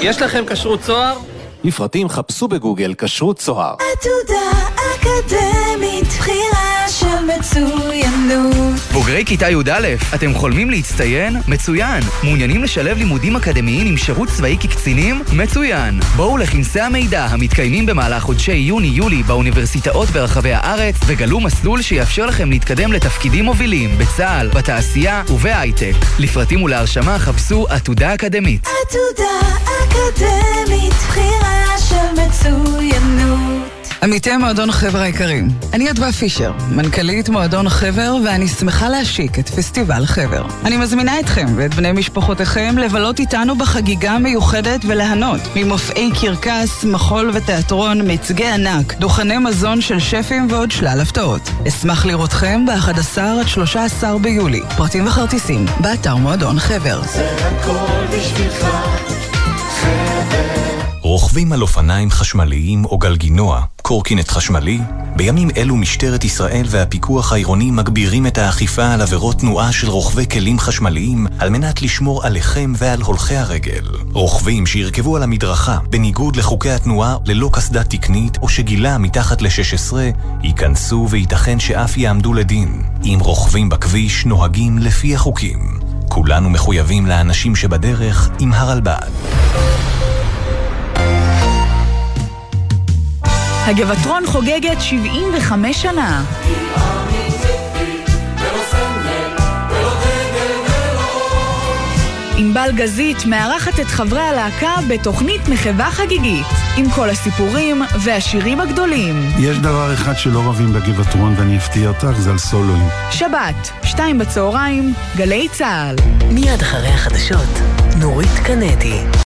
יש לכם כשרות צוהר? לפרטים חפשו בגוגל כשרות צוהר. עתודה אקדמית, בחירה של מצוינות. בוגרי כיתה י"א, אתם חולמים להצטיין? מצוין. מעוניינים לשלב לימודים אקדמיים עם שירות צבאי כקצינים? מצוין. בואו לכנסי המידע המתקיימים במהלך חודשי יוני-יולי באוניברסיטאות ברחבי הארץ וגלו מסלול שיאפשר לכם להתקדם לתפקידים מובילים בצה"ל, בתעשייה ובהייטק. לפרטים ולהרשמה חפשו עתודה אקדמית. עתודה אקדמית, בחירה של מצוינות. עמיתי מועדון חבר היקרים, אני אדווה פישר, מנכ"לית מועדון חבר, ואני שמחה להשיק את פסטיבל חבר. אני מזמינה אתכם ואת בני משפחותיכם לבלות איתנו בחגיגה מיוחדת וליהנות ממופעי קרקס, מחול ותיאטרון, מיצגי ענק, דוכני מזון של שפים ועוד שלל הפתעות. אשמח לראותכם ב-11 עד 13 ביולי. פרטים וכרטיסים, באתר מועדון חבר. זה הכל בשבילך, חבר. רוכבים על אופניים חשמליים או גלגינוע, קורקינט חשמלי? בימים אלו משטרת ישראל והפיקוח העירוני מגבירים את האכיפה על עבירות תנועה של רוכבי כלים חשמליים על מנת לשמור עליכם ועל הולכי הרגל. רוכבים שירכבו על המדרכה בניגוד לחוקי התנועה ללא קסדה תקנית או שגילה מתחת ל-16 ייכנסו וייתכן שאף יעמדו לדין. אם רוכבים בכביש נוהגים לפי החוקים. כולנו מחויבים לאנשים שבדרך עם הרלב"ד. הגבעטרון חוגגת 75 שנה. ענבל גזית מארחת את חברי הלהקה בתוכנית מחווה חגיגית, עם כל הסיפורים והשירים הגדולים. יש דבר אחד שלא רבים בגבעטרון ואני אפתיע אותך, זה על סולואים. שבת, שתיים בצהריים, גלי צה"ל. מיד אחרי החדשות, נורית קנדי.